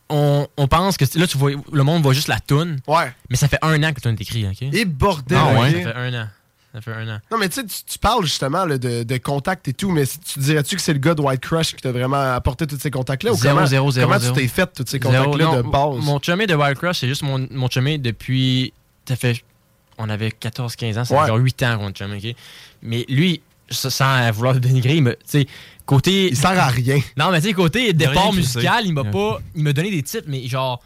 on, on pense que là, tu vois, le monde voit juste la toune. Ouais. Mais ça fait un an que la toune est écrite, OK? Et bordel, Ah ouais? Ça fait un an. Ça fait un an. Non, mais tu sais, tu- parles justement là, de, de contact et tout, mais tu dirais-tu que c'est le gars de White Crush qui t'a vraiment apporté tous ces contacts-là? Ou Zéro, comment, zéro, zéro, comment zéro. tu t'es fait tous ces contacts-là de base? Mon chumé de Wild Crush, c'est juste mon, mon chumé depuis. Ça fait. On avait 14-15 ans, ça Ouais. fait genre 8 ans qu'on est chumé, OK? Mais lui, ça- sans vouloir le dénigrer, il me. Tu sais, côté. Il sert à rien. Non, mais tu sais, côté Il y a départ musical, il m'a pas. Il m'a donné des tips, mais genre.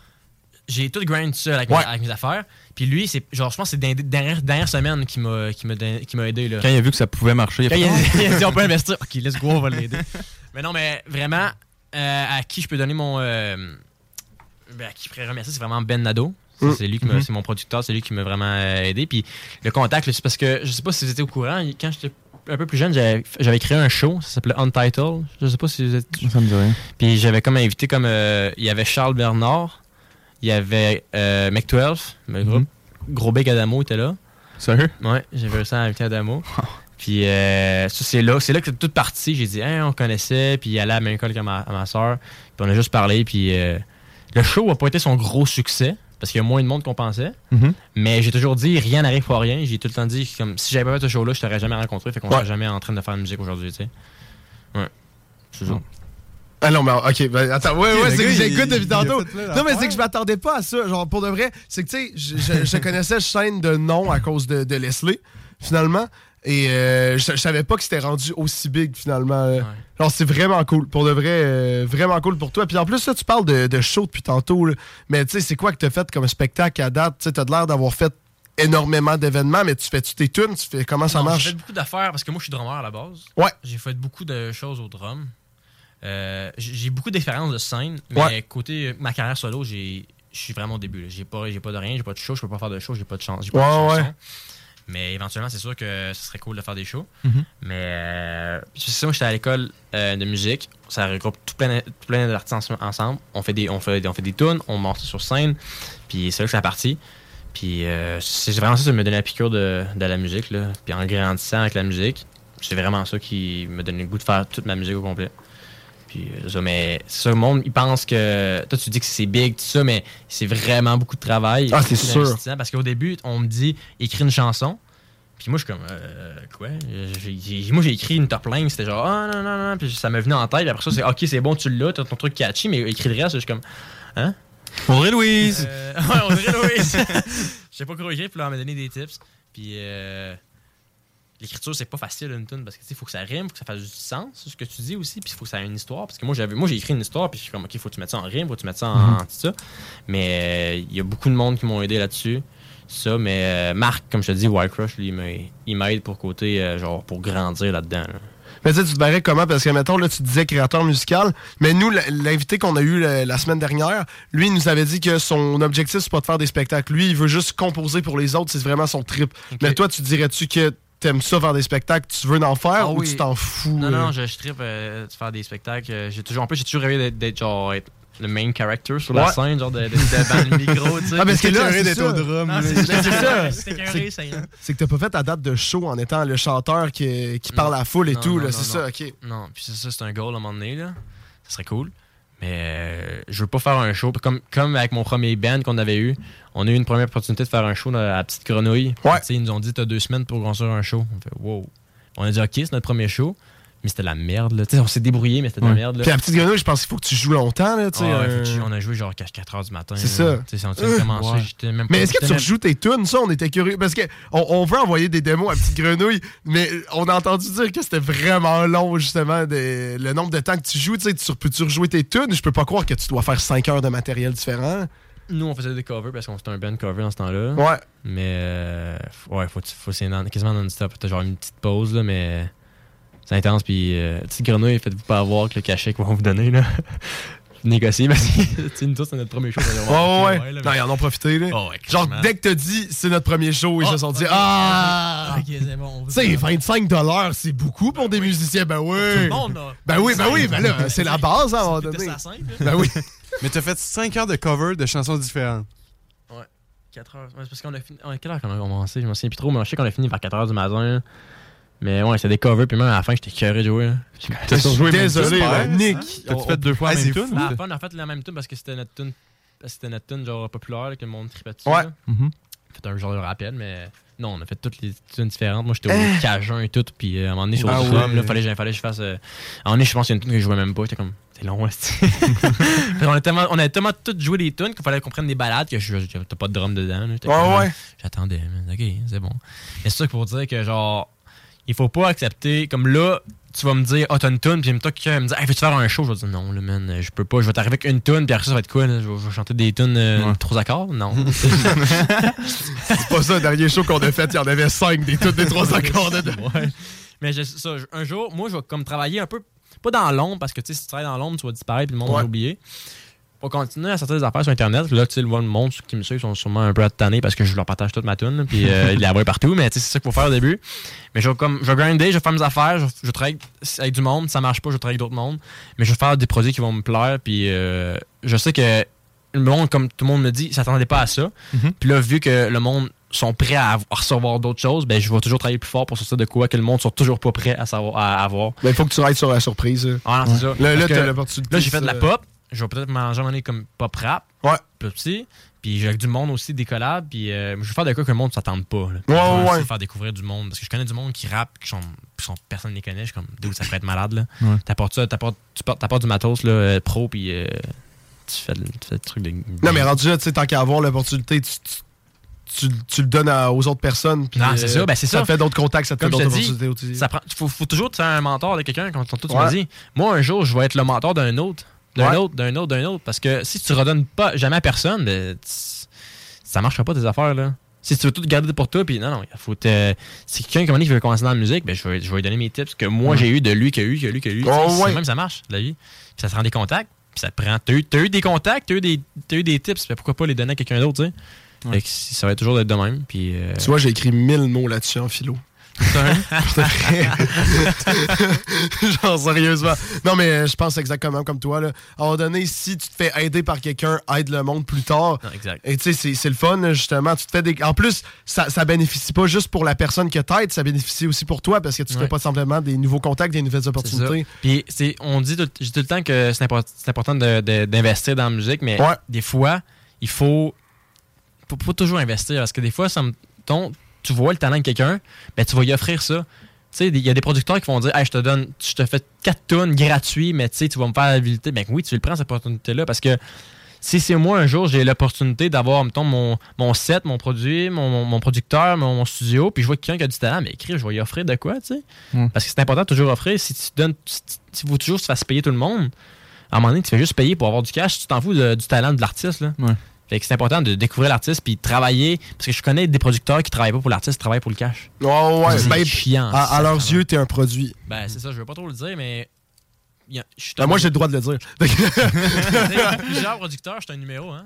J'ai tout grind seul avec, Ouais. mes, avec mes affaires. Puis lui, c'est genre, je pense que c'est dans les dernières, dernières semaines qui m'a qui m'a don- qui m'a aidé. Là. Quand il a vu que ça pouvait marcher, il a Quand fait, il a, Ah! [LAUGHS] il a dit on peut investir. Ok, let's go, on va l'aider. mais non, mais vraiment, euh, à qui je peux donner mon. euh, ben, à qui je pourrais remercier, c'est vraiment Ben Nadeau. Ça, Mm. C'est lui qui m'a- Mhm. c'est mon producteur, c'est lui qui m'a vraiment euh, aidé. Puis le contact, là, c'est parce que je sais pas si vous étiez au courant, quand j'étais un peu plus jeune, j'avais j'avais créé un show, ça s'appelait Untitled. Je sais pas si vous êtes. Ça me dit rien. Puis j'avais comme invité comme. euh, il y avait Charles Bernard, il y avait euh, Mec12, le groupe. Gros Bec Adamo était là. Sérieux? Ouais, j'avais réussi à inviter Adamo. [LAUGHS] Puis euh, ça, c'est là, c'est là que c'est tout parti. J'ai dit, Hein, on connaissait, puis il allait à la même école que ma, à ma soeur. Puis on a juste parlé, puis euh, le show a pas été son gros succès. Parce qu'il y a moins de monde qu'on pensait. Mhm. Mais j'ai toujours dit, rien n'arrive pour rien. J'ai tout le temps dit, comme si j'avais pas fait ce show-là, je t'aurais jamais rencontré. Fait qu'on Ouais. serait jamais en train de faire de musique aujourd'hui, tu sais. Ouais. C'est ça. Ah non, mais ok, ben, attends, ouais, ouais, c'est que j'écoute depuis tantôt. Non, mais c'est que je m'attendais pas à ça. Genre, pour de vrai, c'est que, tu sais, je, je- connaissais Shane de nom à cause de, de Leslie, finalement. Et euh, je, je savais pas que c'était rendu aussi big, finalement. euh. Genre, c'est vraiment cool. Pour de vrai, euh, vraiment cool pour toi. Puis en plus, là, tu parles de, de show depuis tantôt. là. Mais tu sais, c'est quoi que t'as fait comme spectacle à date? Tu sais, t'as l'air d'avoir fait énormément d'événements, mais tu fais-tu tes tunes? Tu fais comment ça Non, marche? J'ai fait beaucoup d'affaires parce que moi, je suis drummer à la base. Ouais. J'ai fait beaucoup de choses au drum. Euh, j'ai beaucoup d'expérience de scène, mais Ouais. côté euh, ma carrière solo, j'ai je suis vraiment au début. J'ai pas, pas de rien, j'ai pas de show, je peux pas faire de show, j'ai pas de chance. pas de Ouais, chanson. ouais. Mais éventuellement, c'est sûr que ce serait cool de faire des shows. Mhm. Mais euh, c'est ça, moi, j'étais à l'école euh, de musique. Ça regroupe tout plein, tout plein d'artistes en- ensemble. On fait des, on fait, on fait des tunes, on monte sur scène. Puis c'est là que je suis parti. Puis euh, c'est vraiment ça qui me donnait la piqûre de, de la musique. Là. Puis en grandissant avec la musique, c'est vraiment ça qui me donnait le goût de faire toute ma musique au complet. Puis euh, ça, mais le monde, il pense que. Toi, tu dis que c'est big, tout ça, mais c'est vraiment beaucoup de travail. Ah, c'est sûr. Parce qu'au début, on me dit, écris une chanson. Puis moi, je suis comme, euh, quoi? Moi, j'ai écrit une top line, c'était genre, ah non, non, non. Puis ça me venait en tête. Après ça, c'est, ok, c'est bon, tu l'as, t'as ton truc catchy, mais écris le reste, je suis comme, hein? Audrey Louise! Euh, [LAUGHS] ouais, Audrey Louise! [LAUGHS] Je sais pas quoi écrire, puis là, elle m'a donné des tips. Puis euh, l'écriture, c'est pas facile une tune parce que, il faut que ça rime, faut que ça fasse du sens, ce que tu dis aussi, puis il faut que ça ait une histoire. Parce que moi, j'avais, moi, j'ai écrit une histoire, puis je suis comme, ok, faut que tu mettes ça en rime, faut que tu mettes ça en, Mhm. tout ça. Mais euh, il y a beaucoup de monde qui m'ont aidé là-dessus. Ça, mais euh, Marc, comme je te dis, Wild Crush, lui, il m'a- il m'aide pour côté, euh, genre, pour grandir là-dedans. là. Mais tu sais, tu te barrais comment? Parce que, mettons, là, tu disais créateur musical, mais nous, l'invité qu'on a eu la, la semaine dernière, lui, il nous avait dit que son objectif, c'est pas de faire des spectacles. Lui, il veut juste composer pour les autres, c'est vraiment son trip. Mais toi, tu dirais-tu que t'aimes ça faire des spectacles, tu veux en faire Ah ou oui. tu t'en fous? Non, euh? non, je, je trippe euh, de faire des spectacles. Euh, J'ai toujours, en plus, j'ai toujours rêvé d'être- d'être genre être le main character sur la Ouais. scène, genre de- de- devant le micro, tu sais. Ah, parce que là, c'est d'être ça. au drum, là. c'est Ben, c'est ça. C'est [LAUGHS] écœuré, ça y est. C'est que t'as pas fait ta date de show en étant le chanteur qui, qui parle à la foule et Non, tout, non, là, c'est ça, ok. Non, puis c'est ça, c'est un goal à un moment donné, là. Ça serait cool. Mais euh, je veux pas faire un show. Comme, comme avec mon premier band qu'on avait eu, on a eu une première opportunité de faire un show dans la petite grenouille. Ouais. Ils nous ont dit, t'as deux semaines pour construire un show. On fait, wow. On a dit, ok, c'est notre premier show. Mais c'était de la merde, là. Tu sais, on s'est débrouillé, mais c'était de la Ouais. merde, là. Puis la petite grenouille, je pense qu'il faut que tu joues longtemps, là, tu sais. Ah ouais, euh, faut que tu- on a joué genre jusqu'à 4 h du matin. C'est ça. Euh, Mais est-ce que tu même- rejoues tes tunes? Ça, on était curieux. Parce que on, on veut envoyer des démos à Petite Grenouille, mais on a entendu dire que c'était vraiment long, justement, de- le nombre de temps que tu joues. Tu sais, tu peux-tu rejouer tes tunes? Je peux pas croire que tu dois faire 5 heures de matériel différent. Nous, on faisait des covers parce qu'on c'était un band cover dans ce temps-là. Ouais. Mais, euh, ouais, faut, faut c'est quasiment non-stop. T'as genre une petite pause, là, mais c'est intense. Puis, euh, petite grenouille, faites-vous pas avoir que le cachet qu'ils vont vous donner, là. [LAUGHS] Négocier parce que, [LAUGHS] nous tous, c'est notre premier show. Ouais, ouais, ouais. là, Non, ils en ont profité, là. Oh, ouais, Genre, dès que t'as dit c'est notre premier show, ils Oh, se sont dit ok. Ah! Ok, c'est bon. on Tu vous sais, donne. 25 c'est beaucoup pour des musiciens. Ben oui. Tout le monde, là. Ben oui, ben oui, ben là, c'est la base, hein, à un moment C'est donné. ça simple, là. Ben oui. [LAUGHS] Mais t'as fait 5 heures de cover de chansons différentes. Ouais. 4 heures. Ouais, c'est parce qu'on a fini. ouais, quelle heure qu'on a commencé? Je me souviens plus trop, mais je sais qu'on a fini vers 4 heures du matin. Mais ouais, c'était des covers, puis même à la fin, j'étais curé de jouer. là. T'as même Désolé, hein? Nick. T'as-tu fait deux fois la même c'est tune? À la fin, on a fait la même tune parce que c'était notre tune. C'était notre tune genre populaire que le monde tripait dessus. Ouais. Mhm. A fait un genre de rappel, mais non, on a fait toutes les tunes différentes. Moi, j'étais Hein? au Cajun et tout, puis euh, à un moment donné, sur le drum, là, fallait, que- fallait que je fasse. euh, À un moment donné, je pense qu'il y a une tune que je jouais même pas. J'étais comme, c'est long, [LAUGHS] on, a tellement, on a tellement toutes joué des tunes qu'il fallait qu'on prenne des balades que je, t'as pas de drum dedans. Ouais, ouais. J'attendais, ok, c'est bon. Mais c'est ça pour dire que, genre, il faut pas accepter, comme là, tu vas me dire, ah, t'as une tune, puis toi, quelqu'un me dit, hey, veux-tu faire un show? Je vais dire, non, là, man, je peux pas. Je vais t'arriver avec une tune, puis après ça, ça va être quoi, là? Je vais, je vais chanter des tunes euh, trois accords? Non. [LAUGHS] C'est pas ça, le dernier show qu'on a fait, il y en avait 5 des toutes des 3 accords dedans. [LAUGHS] Ouais. Mais je- ça, je- un jour, moi, je vais comme travailler un peu, pas dans l'ombre, parce que tu sais, si tu travailles dans l'ombre, tu vas disparaître, puis le monde Ouais. va oublier. Pour continuer à sortir des affaires sur Internet, là, tu sais, le le monde qui me suit sont sûrement un peu attanés parce que je leur partage toute ma tune, puis euh, [LAUGHS] ils la voient partout, mais tu sais, c'est ça qu'il faut faire au début. Mais je vais, comme, je vais grinder, je vais faire mes affaires, je, je travaille avec du monde, ça marche pas, je travaille avec d'autres mondes, mais je vais faire des produits qui vont me plaire, puis euh, je sais que le monde, comme tout le monde me dit, s'attendait pas à ça. Mhm. Puis là, vu que le monde sont prêts à, recevoir d'autres choses, ben je vais toujours travailler plus fort pour sortir de quoi que le monde soit toujours pas prêt à savoir à avoir. Ben, il faut que tu railles sur la surprise. Ah non, ça. Là, là. Là, j'ai fait de la pop. Je vais peut-être manger un comme pop rap. Ouais. Plus petit. Puis j'ai avec du monde aussi, des collabs. Puis euh, je vais faire de quoi que le monde ne s'attende pas. là. Ouais, je vais ouais, faire découvrir du monde. Parce que je connais du monde qui rappe, qui sont, qui sont- personne ne les connaît. Je suis comme, d'où ça pourrait être malade. là. Ouais. T'apportes ça, t'apportes, tu portes- t'apportes du matos là, euh, pro, puis euh, tu, fais, le- tu fais truc de. Non, mais rendu là, tu sais, tant qu'à avoir l'opportunité, tu, tu, tu- tu le donnes à- aux autres personnes. puis, Non, c'est euh, ça, ben c'est ça. te fait d'autres contacts, ça te fait Comme d'autres opportunités aussi. ça prend, faut, faut toujours sais, un mentor de quelqu'un, comme tantôt tu Ouais. dit. Moi, un jour, je vais être le mentor d'un autre, d'un Ouais. autre, d'un autre, d'un autre. Parce que si tu redonnes pas jamais à personne, ben, ça marchera pas tes affaires, là. Si tu veux tout garder pour toi, puis non, non, il faut te. Si quelqu'un comme qui veut commencer dans la musique, ben, je, vais, je vais lui donner mes tips que moi Ouais. j'ai eu de lui, que lui, que lui, que lui. Oh, ouais. Même ça marche, la vie. Puis ça te rend des contacts, puis ça te prend. T'as eu, eu des contacts, t'as eu des, t'as eu des tips, ben, pourquoi pas les donner à quelqu'un d'autre, tu sais. Fait que ça va toujours être de même. Puis, euh, Tu vois, j'ai écrit 1000 mots là-dessus en philo. [LAUGHS] Genre, sérieusement. Non, mais euh, je pense exactement comme toi. Là. À un moment donné, si tu te fais aider par quelqu'un, aide le monde plus tard. Non, exact. Et tu sais, c'est- le fun, justement. Tu te fais des... En plus, ça, ça bénéficie pas juste pour la personne que t'aides, ça bénéficie aussi pour toi parce que tu te Ouais. fais pas simplement des nouveaux contacts, des nouvelles opportunités. Puis on dit tout, tout le temps que c'est import- c'est important d'investir dans la musique, mais Ouais. des fois, il faut, faut pas toujours investir parce que des fois, ça me, ton- tu vois le talent de quelqu'un, ben, tu vas y offrir ça. Tu sais, il y a des producteurs qui vont dire hey, je te donne, je te fais 4 tonnes gratuits, mais tu vas me faire la. Ben oui, tu le prends cette opportunité-là parce que si c'est moi un jour, j'ai l'opportunité d'avoir, mettons, mon, mon set, mon produit, mon, mon- mon producteur, mon, mon studio, puis je vois quelqu'un qui a du talent, mais écris, je vais y offrir de quoi, tu sais? Mm. Parce que c'est important de toujours offrir. Si tu donnes, si tu veux toujours que tu fasses payer tout le monde, à un moment donné, tu fais juste payer pour avoir du cash, tu t'en fous de- du talent de l'artiste, là. Ouais. Fait que c'est important de découvrir l'artiste puis de travailler. Parce que je connais des producteurs qui travaillent pas pour l'artiste, travaillent pour le cash. Ouais, ouais. C'est Ben, chiant. à, à leurs yeux, t'es un produit. Ben, c'est ça, je veux pas trop le dire, mais. a- Ben, moi, j'ai le droit de le dire. [LAUGHS] [LAUGHS] Plusieurs producteurs, je suis un numéro, hein.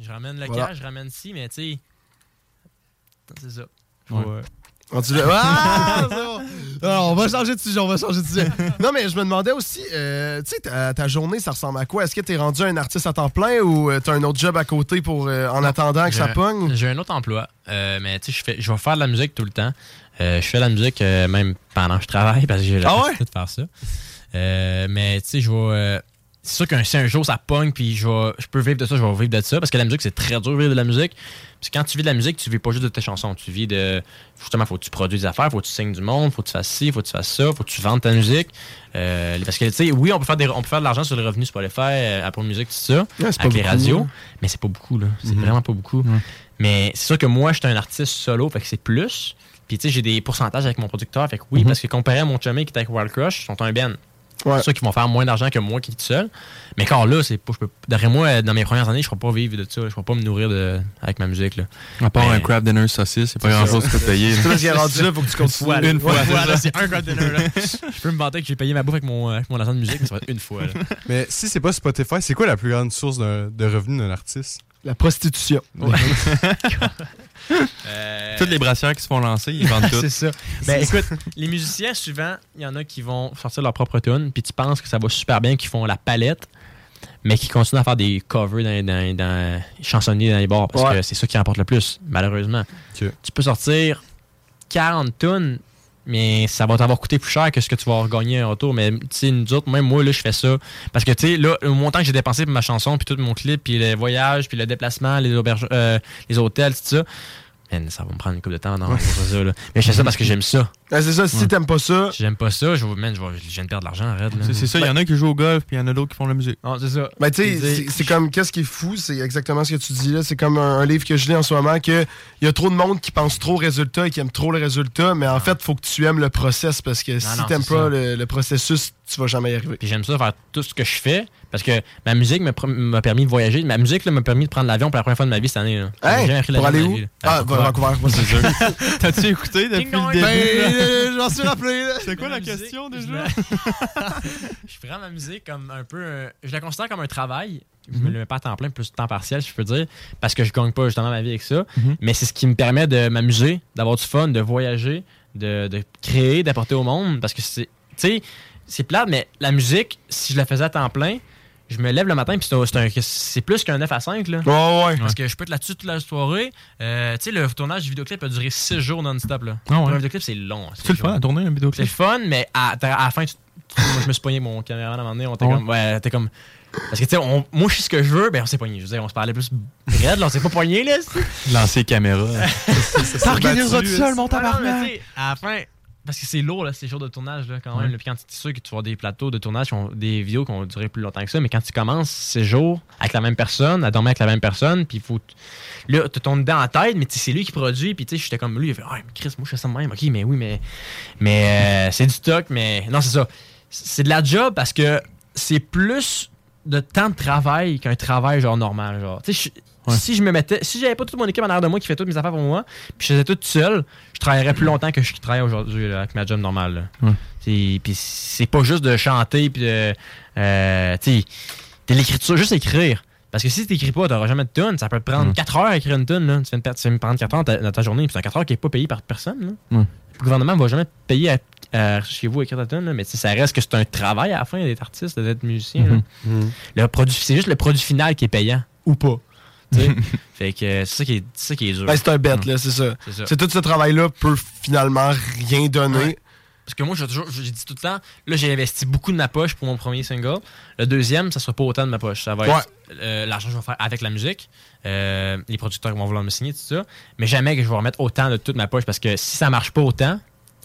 Je ramène le Voilà. cash, je ramène ci, mais tu sais. C'est ça. Ouais. Euh, Ah, bon. Alors, on va changer de sujet, on va changer de sujet. [LAUGHS] Non, mais je me demandais aussi, euh, tu sais, ta, ta journée, ça ressemble à quoi? Est-ce que t'es rendu un artiste à temps plein ou euh, t'as un autre job à côté pour euh, en attendant que ça pogne? J'ai un autre emploi, euh, mais tu sais, je vais faire de la musique tout le temps. Je fais de la musique même pendant que je travaille parce que j'ai la Ah ouais? de faire ça. Mais tu sais, je vais. C'est sûr qu'un si un jour ça pogne puis je vais, je peux vivre de ça, je vais vivre de ça parce que la musique c'est très dur de vivre de la musique. Parce que quand tu vis de la musique, tu vis pas juste de tes chansons, tu vis de justement faut que tu produises des affaires, faut que tu signes du monde, faut que tu fasses ci, faut que tu fasses ça, faut que tu vendes ta musique. Euh, parce que tu sais, oui, on peut faire des, on peut faire de l'argent sur les revenus Spotify, euh, Apple Music, tout ça, Ouais, pas avec les radios, hein. mais c'est pas beaucoup là, c'est Mhm. vraiment pas beaucoup. Mais c'est sûr que moi, je suis un artiste solo, fait que c'est plus. Puis tu sais, j'ai des pourcentages avec mon producteur, fait que oui, Mhm. parce que comparé à mon chummy qui est avec Wild Crush, ils sont un ben. Ouais. C'est sûr qu'ils vont faire moins d'argent que moi qui est tout seul. Mais quand là, c'est pas, je peux, d'après moi, dans mes premières années, je ne pourrais pas vivre de ça. Je ne pourrais pas me nourrir de, avec ma musique. Là. À part Mais- un crab dinner saucisse, c'est pas C'est grand ça. chose que payer. C'est [LAUGHS] parce qu'il est rendu là, faut que tu Une continues. fois. Une fois, Ouais, c'est un crab dinner. Là. [LAUGHS] je peux me vanter que j'ai payé ma bouffe avec mon, avec mon argent de musique, mais ça va être une fois. Là. Mais si c'est pas Spotify, c'est quoi la plus grande source de, de revenus d'un artiste? La prostitution. [LAUGHS] Euh, Toutes les brassières qui se font lancer, ils vendent [LAUGHS] tout. c'est ça. Ben écoute, les musiciens, souvent, il y en a qui vont sortir leur propre tune, puis tu penses que ça va super bien, qu'ils font la palette, mais qui continuent à faire des covers dans, dans, dans chansonniers dans les bars, parce Ouais. que c'est ça qui rapporte le plus, malheureusement. Tu peux sortir 40 tonnes, mais ça va t'avoir coûté plus cher que ce que tu vas gagner en retour. Mais tu sais, nous autres, même moi, là, je fais ça. Parce que tu sais, là, le montant que j'ai dépensé pour ma chanson, puis tout mon clip, puis le voyage, puis le déplacement, les auberges, euh, les hôtels, tout ça. Man, ça va me prendre une couple de temps, non, pas ça, là. Mais je fais ça parce que j'aime ça. Ben, c'est ça, si Ouais. t'aimes pas ça, Si j'aime pas ça, je, man, je, vais- je viens de perdre de l'argent, arrête. C'est ça, il y en a qui jouent au golf, puis il y en a d'autres qui font la musique. Non, c'est ça. Ben, tu sais, c'est- comme, qu'est-ce qui est fou, c'est exactement ce que tu dis là. C'est comme un, un livre que je lis en ce moment, que il y a trop de monde qui pense trop au résultat et qui aime trop le résultat, mais en fait, faut que tu aimes le process parce que si t'aimes pas le, le processus, tu vas jamais y arriver. Puis j'aime ça faire tout ce que je fais parce que ma musique m'a permis de voyager. Ma musique m'a permis de prendre l'avion pour la première fois de ma vie cette année. là. Hey, pour aller de où? Vancouver, moi, c'est sûr. [LAUGHS] T'as-tu écouté depuis le début? Ben, euh, j'en suis rappelé, là. C'est quoi la question déjà? [LAUGHS] [LAUGHS] je prends ma musique comme un peu. un- Je la considère comme un travail. Je Mhm. me le mets pas à temps plein, plus temps partiel, si je peux dire, parce que je gagne pas justement ma vie avec ça. Mhm. Mais c'est ce qui me permet de m'amuser, d'avoir du fun, de voyager, de, de créer, d'apporter au monde. Parce que c'est. Tu sais, c'est plate, mais la musique, si je la faisais à temps plein, je me lève le matin, puis c'est c'est c'est plus qu'un 9 à 5. Là. Ouais, ouais. Parce que je peux être là-dessus toute la soirée. Euh, tu sais, le tournage du vidéoclip a duré 6 jours non-stop. là. Ah ouais. Un vidéoclip, c'est long. C'est le fun à tourner un C'est le vidéoclip. fun, mais à, à la fin, tu, moi, je me suis pogné mon caméraman à un moment donné. On était Ouais. comme, ouais, t'es comme. Parce que, tu sais, moi, je sais ce que je veux, ben, on s'est pogné. Je veux dire, on se parlait plus raide, là, on s'est pas pogné, là. c'est- Lancer les caméras. T'organiseras tout seul, mon Ah tabarnak. tu sais, À la fin, parce que c'est lourd, là, ces jours de tournage, là, quand même. Ouais. Puis quand tu es sûr que tu vas des plateaux de tournage, qui ont des vidéos qui vont durer plus longtemps que ça, mais quand tu commences ces jours avec la même personne, à dormir avec la même personne, puis il faut. Là, tu tournes dans la tête, mais c'est lui qui produit, puis tu sais, j'étais comme lui, il fait, ah, mais Chris, moi, je fais ça de même. Ok, mais oui, mais. Mais euh, [LAUGHS] c'est du stock, mais. Non, c'est ça. C'est de la job parce que c'est plus de temps de travail qu'un travail, genre, normal. Genre, tu sais, si je me mettais, si j'avais pas toute mon équipe en arrière de moi qui fait toutes mes affaires pour moi, puis je faisais tout seul, je travaillerais plus longtemps que je travaille aujourd'hui avec ma job normale. là. Ouais. C'est- Puis c'est pas juste de chanter, puis de. Euh, tu de l'écriture, juste écrire. Parce que si t'écris pas, t'auras jamais de tune. Ça peut te prendre Mm. 4 heures à écrire une tune. Là. Tu tu de prendre 4 heures dans ta, dans ta journée, puis c'est un 4 heures qui est pas payé par personne. Le gouvernement va jamais te payer à- à- chez vous à écrire ta tune, là, mais tu ça reste que c'est un travail à la fin d'être artiste, d'être musicien. Mhm. Le produit, c'est juste le produit final qui est payant ou pas. [LAUGHS] fait que euh, c'est ça qui est, c'est ça qui est dur. Ben, c'est un bet, là, c'est ça. C'est tout ce travail-là peut finalement rien donner. Ouais. Parce que moi, j'ai toujours, j'ai dit tout le temps, là, j'ai investi beaucoup de ma poche pour mon premier single. Le deuxième, ça sera pas autant de ma poche. Ça va être euh, l'argent que je vais faire avec la musique, euh, les producteurs qui vont vouloir me signer, tout ça. Mais jamais que je vais remettre autant de toute ma poche parce que si ça marche pas autant,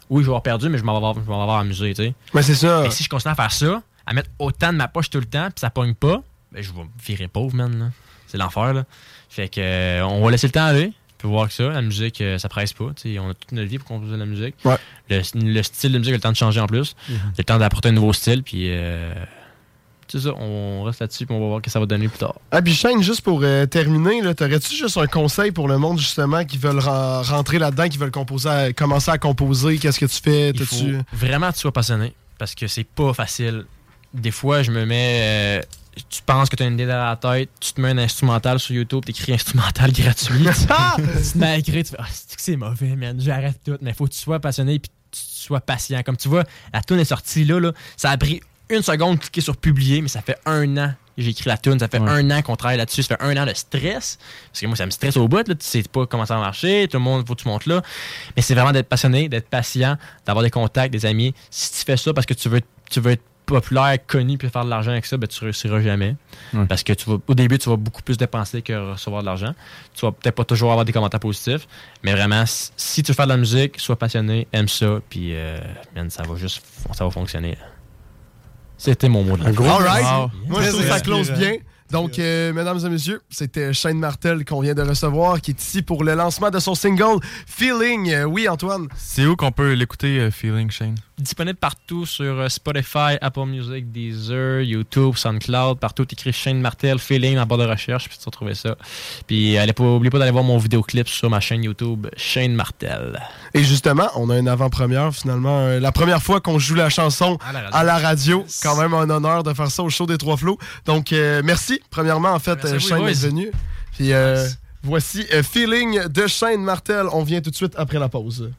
oui, je vais avoir perdu, mais je m'en vais avoir, je vais m'en avoir amusé, tu sais. Mais c'est ça. Mais si je continue à faire ça, à mettre autant de ma poche tout le temps, puis ça pogne pas, ben, je vais me virer pauvre, man. C'est l'enfer, là. Fait que, euh, on va laisser le temps aller. Peux voir que ça, la musique, euh, ça presse pas. on a toute notre vie pour composer de la musique. Ouais. Le, le style de musique a le temps de changer en plus. Mhm. C'est le temps d'apporter un nouveau style, puis euh, c'est ça, on reste là-dessus, puis on va voir ce que ça va donner plus tard. Ah, puis Shane, juste pour euh, terminer, t'aurais-tu juste un conseil pour le monde, justement, qui veulent ren- rentrer là-dedans, qui veulent composer à- commencer à composer? Qu'est-ce que tu fais? Il faut vraiment que tu sois passionné parce que c'est pas facile. Des fois, je me mets. euh, tu penses que tu as une idée dans la tête, tu te mets un instrumental sur YouTube, t'écris instrumental [LAUGHS] gratuit. [LAUGHS] tu te mets à écrire, tu fais Ah, c'est mauvais, man, j'arrête tout. Mais faut que tu sois passionné et tu sois patient. Comme tu vois, la tune est sortie là, là, ça a pris une seconde de cliquer sur publier, mais ça fait un an que j'ai écrit la tune, ça fait un an qu'on travaille là-dessus, ça fait un an de stress. Parce que moi, ça me stresse au bout, là, tu sais pas comment ça va marcher, tout le monde, faut que tu montes là. Mais c'est vraiment d'être passionné, d'être patient, d'avoir des contacts, des amis. Si tu fais ça parce que tu veux, tu veux être populaire, connu, puis faire de l'argent avec ça, ben, tu réussiras jamais. Ouais. Parce que tu vas, au début, tu vas beaucoup plus dépenser que recevoir de l'argent. Tu vas peut-être pas toujours avoir des commentaires positifs, mais vraiment, si- tu veux faire de la musique, sois passionné, aime ça, puis euh, man, ça va juste ça va fonctionner. C'était mon mot de la fin. All right. Wow. Moi, je trouve que ça close bien. Donc, euh, mesdames et messieurs, c'était Shane Martel qu'on vient de recevoir, qui est ici pour le lancement de son single Feeling. Euh, oui, Antoine. C'est où qu'on peut l'écouter, Feeling Shane? Disponible partout sur euh, Spotify, Apple Music, Deezer, YouTube, SoundCloud, partout écrit Shane Martel, Feeling en barre de recherche, puis tu vas trouver ça. Puis allez pas, d'aller voir mon vidéoclip sur ma chaîne YouTube Shane Martel. Et justement, on a une avant-première finalement. euh, la première fois qu'on joue la chanson À la radio. à la radio. Quand même un honneur de faire ça au show des Trois Flots. Donc, euh, merci. Premièrement, en fait, Merci euh, vous, Shane est venu. Puis euh, voici euh, Feeling de Shane Martel. On vient tout de suite après la pause.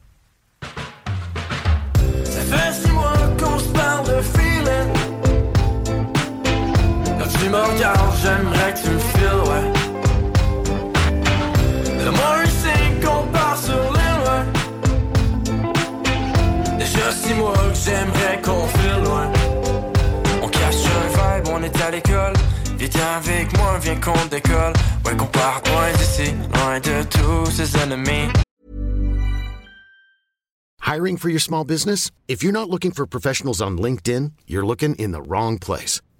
Regardes, j'aimerais que tu me files, ouais. Le qu'on part sur. Déjà six mois que j'aimerais qu'on file, ouais. On cache un vibe, on est à l'école. Viens avec moi, viens qu'on décolle. Ouais, qu'on parte loin d'ici, loin de tous ennemis. Hiring for your small business? If you're not looking for professionals on LinkedIn, you're looking in the wrong place.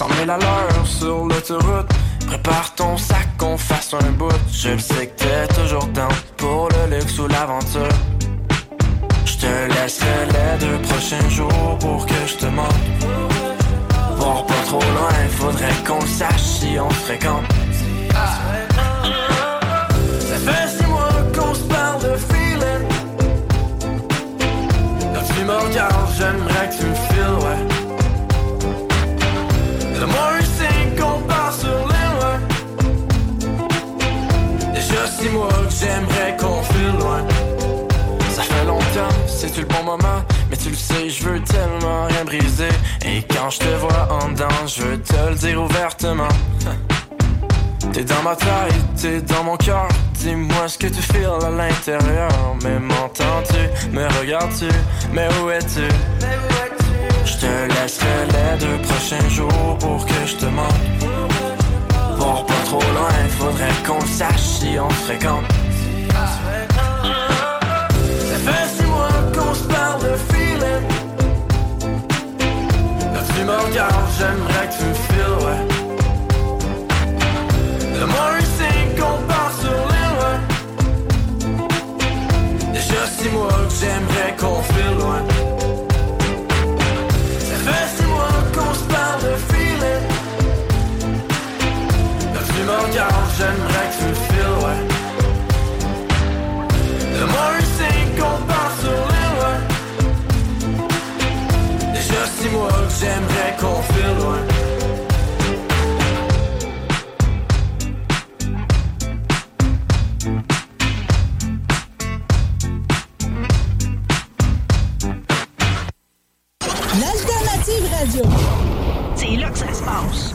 100 000 à l'heure sur l'autoroute. Prépare ton sac, qu'on fasse un bout. Je le sais que t'es toujours down pour le luxe ou l'aventure. Je te laisserai les deux prochains jours pour que je te. Voir pas trop loin, faudrait qu'on sache si on se fréquente. Ça fait six mois qu'on se parle de feeling. Quand tu me j'aimerais que tu me files, ouais. Le moins c'est qu'on part sur les loin. Déjà six mois que j'aimerais qu'on file loin. Ça fait longtemps, c'est-tu le bon moment? Mais tu le sais, je veux tellement rien briser. Et quand je te vois en dedans, je veux te le dire ouvertement. T'es dans ma taille, t'es dans mon cœur. Dis-moi ce que tu files à l'intérieur. Mais m'entends-tu? Me regardes-tu? Mais où es-tu? Je te laisserai les deux prochains jours pour que je te manque. Voir pas trop loin, faudrait qu'on sache si on se fréquente. Ça fait six mois qu'on se parle de feeling. Me j'aimerais que tu me files, ouais. Le moins qu'on part sur l'île, ouais. Déjà six mois que j'aimerais qu'on file loin. J'aimerais que tu me files, ouais. Le moins c'est qu'on part sur l'île, ouais. Déjà six mois que j'aimerais qu'on file loin. L'alternative radio. C'est là que ça se passe.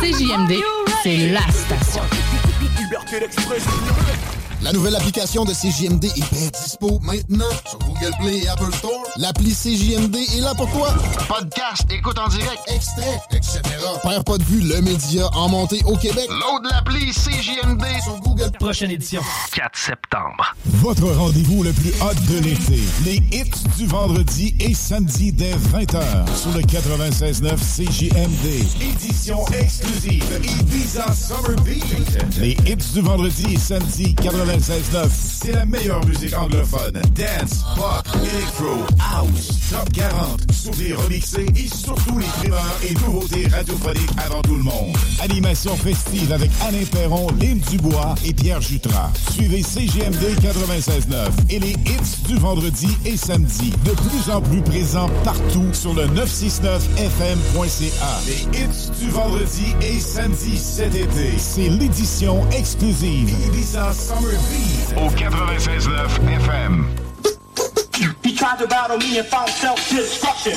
CJMD, c'est la station. La nouvelle application de CJMD est bien dispo maintenant sur Google Play et Apple Store. L'appli CJMD est là pour toi. Podcast, écoute en direct, extrait, etc. Père pas de vue, le média en montée au Québec. Load l'appli CJMD sur Google. Prochaine édition. 4 septembre. Votre rendez-vous le plus hot de l'été. Les hits du vendredi et samedi dès 20h sur le 96.9 CJMD. Édition exclusive Ibiza Summer Beat. Les hits du vendredi et samedi 96.9. C'est la meilleure musique anglophone. Dance, pop, electro, house, top 40. Sur des remixés et surtout les primeurs et nouveautés radiophoniques avant tout le monde. Animation festive avec Alain Perron, Lynn Dubois et Pierre Jutras. Suivez CGMD 96.9 et les hits du vendredi et samedi. De plus en plus présents partout sur le 969fm.ca. Les hits du vendredi et samedi cet été. C'est l'édition exclusive Summer au 96.9 FM. He tried to battle me and found self-destruction.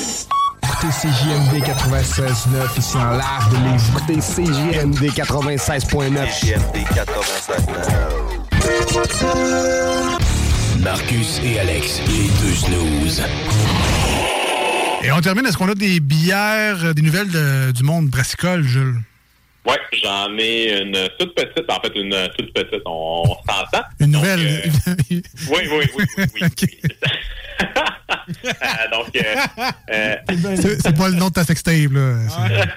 Écoutez CJMD 96.9 ici en live de Lévis. Écoutez CJMD 96.9. CJMD 96.9. Marcus et Alex, les deux snooze. Et on termine, est-ce qu'on a des bières, euh, des nouvelles de- du monde brassicole, Jules? Ouais, j'en ai une toute petite, en fait, une toute petite, on, on s'entend. Une nouvelle? [LAUGHS] Oui, oui, oui, oui, oui. oui. Euh, donc, euh, euh, C'est c'est pas le nom de ta sextape, là. C'est-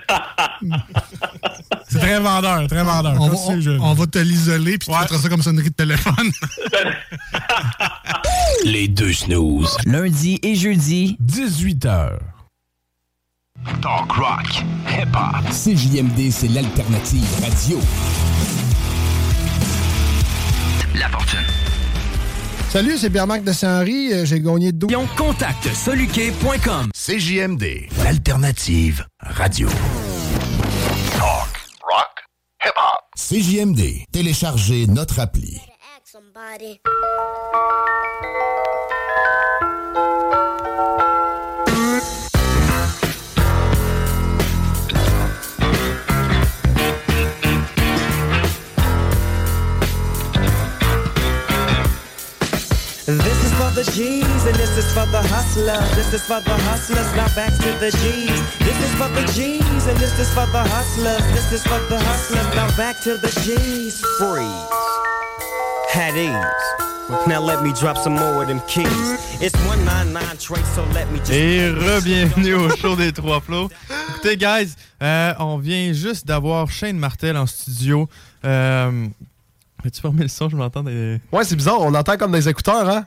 C'est très vendeur, très vendeur. On, va- on- on va te l'isoler, puis tu mettras ça comme sonnerie de téléphone. [LAUGHS] Les deux snooze. Lundi et jeudi, 18h. Talk rock, hip-hop. CJMD, c'est l'alternative radio. La fortune. Salut, c'est Pierre-Marc de Saint-Henri. Euh, J'ai gagné 12. Contact soluquet.com. CJMD, l'alternative radio. Talk, rock, hip-hop. CJMD. Téléchargez notre appli. This is for the G's and this is for the hustlers. This is for the hustlers. Now back to the G's. This is for the G's and this is for the hustlers. This is for the hustlers. Now back to the G's. Freeze. At ease. Now let me drop some more of them keys. It's 199 trace, so let me just. Et [LAUGHS] re-bienvenue au show des trois flots. Écoutez, guys, euh, on vient juste d'avoir Shane Martel en studio. Euh, As-tu fermé le son? Je m'entends des... Ouais, c'est bizarre, on entend comme des écouteurs, hein?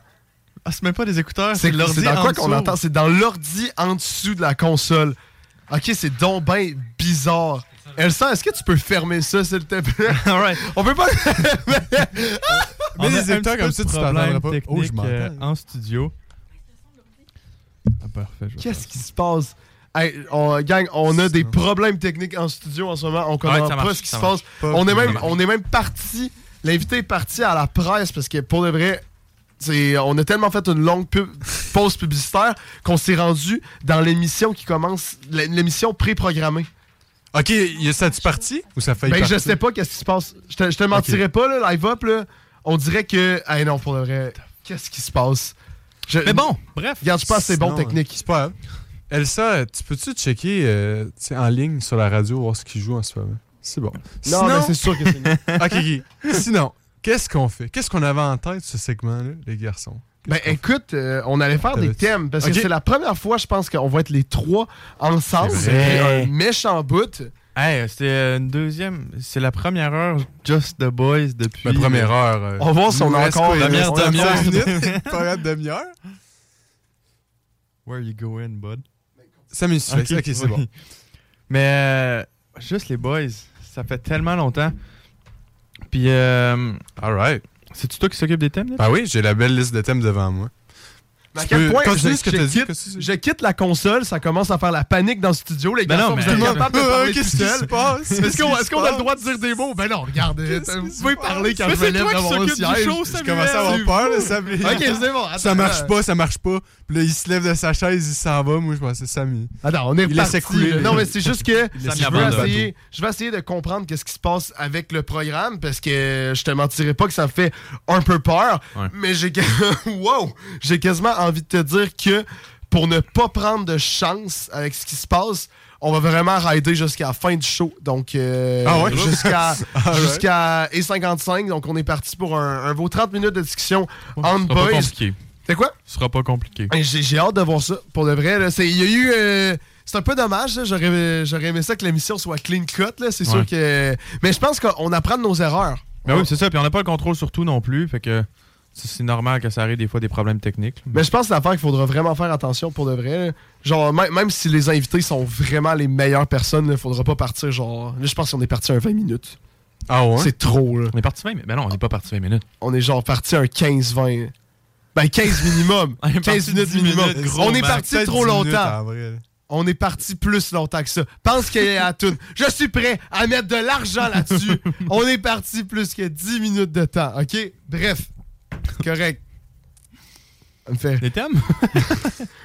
Ah, c'est même pas des écouteurs, C'est c'est l'ordi c'est dans quoi qu'on dessous. entend? C'est dans l'ordi en dessous de la console. Ok, c'est donc ben bizarre. Elsa, est-ce que tu peux fermer ça, s'il te plaît? [LAUGHS] Alright. On peut pas. [LAUGHS] Des un écouteurs comme ça, tu t'entendras pas. technique Oh, je m'entends. euh, en studio. Ah, parfait. Qu'est-ce qui se passe? Hey, on, gang, on a des problèmes techniques en studio en ce moment. On comprend Ouais, pas ce qui se passe. pas. On est, même, on est même parti. L'invité est parti à la presse parce que pour de vrai, C'est- On a tellement fait une longue pub- pause publicitaire qu'on s'est rendu dans l'émission qui commence, l'émission pré-programmée. Ok, y a ça tu parti ou ça fait Ben, je sais pas qu'est-ce qui se passe. Je te, je te mentirais pas, là, live up, là. On dirait que. Ah non, pour le vrai, qu'est-ce qui se passe? Je- Mais bon, bref. Regarde, je pense que c'est bon technique. C'est pas grave. Elsa, tu peux-tu checker euh, tu sais, en ligne sur la radio, voir ce qu'il joue en ce moment? C'est bon. Non, mais c'est sûr que c'est [LAUGHS] mieux. ok, ok. Sinon, qu'est-ce qu'on fait? Qu'est-ce qu'on avait en tête, ce segment-là, les garçons? Ben écoute, euh, on allait faire des thèmes parce que c'est la première fois, je pense, qu'on va être les trois ensemble. C'est. C'est un méchant bout. Hey, c'était une deuxième. C'est la première heure Just the Boys depuis. La première heure. euh, On va voir si on a encore- nous Première demi-heure. 35 minutes? [LAUGHS] Première demi-heure? Where you going, bud? Ça me suffit. Ok, c'est bon. Mais euh, juste les boys, ça fait tellement longtemps. Puis, euh, alright. C'est-tu toi qui s'occupe des thèmes? Nick? Ah oui, j'ai la belle liste de thèmes devant moi. Mais à quel point je, ce que je dit, quitte, je quitte la console, ça commence à faire la panique dans le studio. Les Ben gars, non, vous mais- êtes capables de parler [LAUGHS] qu'est-ce qui se passe? Est-ce qu'on a le droit de dire des mots? Ben non, regarde, vous pouvez parler quand je c'est me lève qui mon siège. Je commence à avoir peur. Ok, c'est bon. Ça attends, marche pas, ça marche pas. Puis là, il se lève de sa chaise, il s'en va. Moi, je pensais Samy. Attends, on est Il laissait couler. Non, mais c'est juste que [LAUGHS] je vais essayer de comprendre qu'est-ce qui se passe avec le programme parce que je te mentirais pas que ça me fait un peu peur. Mais j'ai [LAUGHS] wow, j'ai quasiment envie de te dire que pour ne pas prendre de chance avec ce qui se passe, on va vraiment rider jusqu'à la fin du show. Donc, euh, Ah ouais? jusqu'à [LAUGHS] Alright. jusqu'à et 55 Donc, on est parti pour un, un beau 30 minutes de discussion sera pas boys. compliqué. C'est quoi? Ce sera pas compliqué. J'ai hâte de voir ça, pour de vrai. Il y a eu. euh, c'est un peu dommage, j'aurais j'aurais aimé ça que l'émission soit clean cut. là. C'est sûr Ouais. que. Mais je pense qu'on apprend de nos erreurs. Ben oui, c'est ça. Puis on n'a pas le contrôle sur tout non plus. Fait que c'est normal que ça arrive des fois des problèmes techniques. Mais je pense que c'est l'affaire qu'il faudra vraiment faire attention pour de vrai. là. Genre, même, même si les invités sont vraiment les meilleures personnes, il faudra pas partir genre. Là, je pense qu'on est parti un 20 minutes. Ah ouais? C'est trop, là. On est parti 20 minutes. Ben non, on n'est pas parti 20 minutes. On est genre parti un 15-20. Ben 15 minimum. [LAUGHS] On est 15 parti minutes 10 minimum. minutes, on est parti trop 10 minutes, longtemps. On est parti plus longtemps que ça. Pense qu'il y a à tout. Je suis prêt à mettre de l'argent là-dessus. [LAUGHS] On est parti plus que 10 minutes de temps, OK? Bref. Correct. Ça me fait... Des thèmes? [LAUGHS]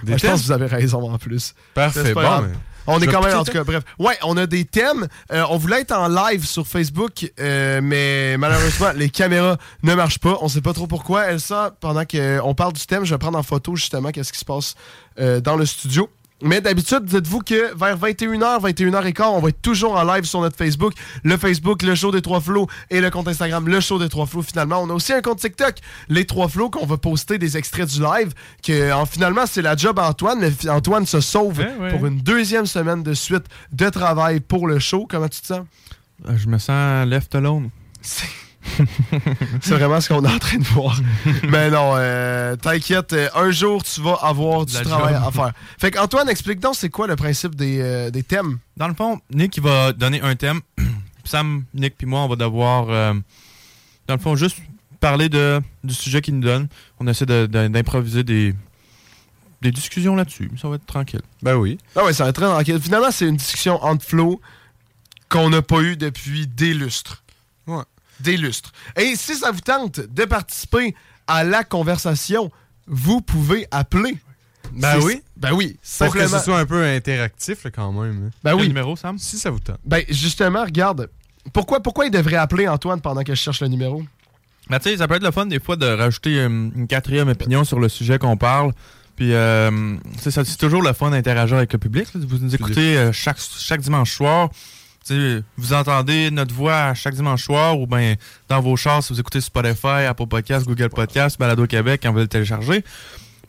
Des Ouais, je thèmes? pense que vous avez raison en plus. Parfait, bon, mais- On est quand même, en tout cas, bref. Ouais, on a des thèmes. Euh, on voulait être en live sur Facebook, euh, mais malheureusement, les caméras ne marchent pas. On sait pas trop pourquoi. Elsa, pendant qu'on parle du thème, je vais prendre en photo justement qu'est-ce qui se passe euh, dans le studio. Mais d'habitude, dites-vous que vers 21h, 21h15, on va être toujours en live sur notre Facebook. Le Facebook, le show des trois flots et le compte Instagram, le show des trois flots finalement. On a aussi un compte TikTok, les trois flots, qu'on va poster des extraits du live. Que en, finalement, c'est la job à Antoine. Mais Antoine se sauve Ouais, ouais. pour une deuxième semaine de suite de travail pour le show. Comment tu te sens? Euh, Je me sens left alone. [LAUGHS] C'est vraiment ce qu'on est en train de voir. Mais non, euh, t'inquiète, euh, un jour tu vas avoir du La travail job. à faire. Fait qu'Antoine, explique donc c'est quoi le principe des, euh, des thèmes? Dans le fond, Nick il va donner un thème. [CLEARS THROAT] Sam, Nick puis moi, on va devoir, euh, dans le fond, juste parler de, du sujet qu'il nous donne. On essaie de- de- d'improviser des, des discussions là-dessus. Ça va être tranquille. Ben oui. Ah ouais, ça va être très tranquille. Finalement, c'est une discussion entre flots qu'on n'a pas eu depuis des lustres. Ouais. Des lustres. Et si ça vous tente de participer à la conversation, vous pouvez appeler. Ben oui. Ben oui, Pour que ce soit un peu interactif, là, quand même. hein. Ben oui. numéro, Sam? Si ça vous tente. Ben justement, regarde. Pourquoi, pourquoi il devrait appeler Antoine pendant que je cherche le numéro? Ben, tu sais, ça peut être le fun des fois de rajouter euh, une quatrième opinion sur le sujet qu'on parle. Puis, euh, c'est toujours le fun d'interagir avec le public. là. Vous nous écoutez euh, chaque, chaque dimanche soir. Vous entendez notre voix chaque dimanche soir ou bien dans vos chars si vous écoutez Spotify, Apple Podcast, Google Podcast, Balado Québec quand vous le téléchargez.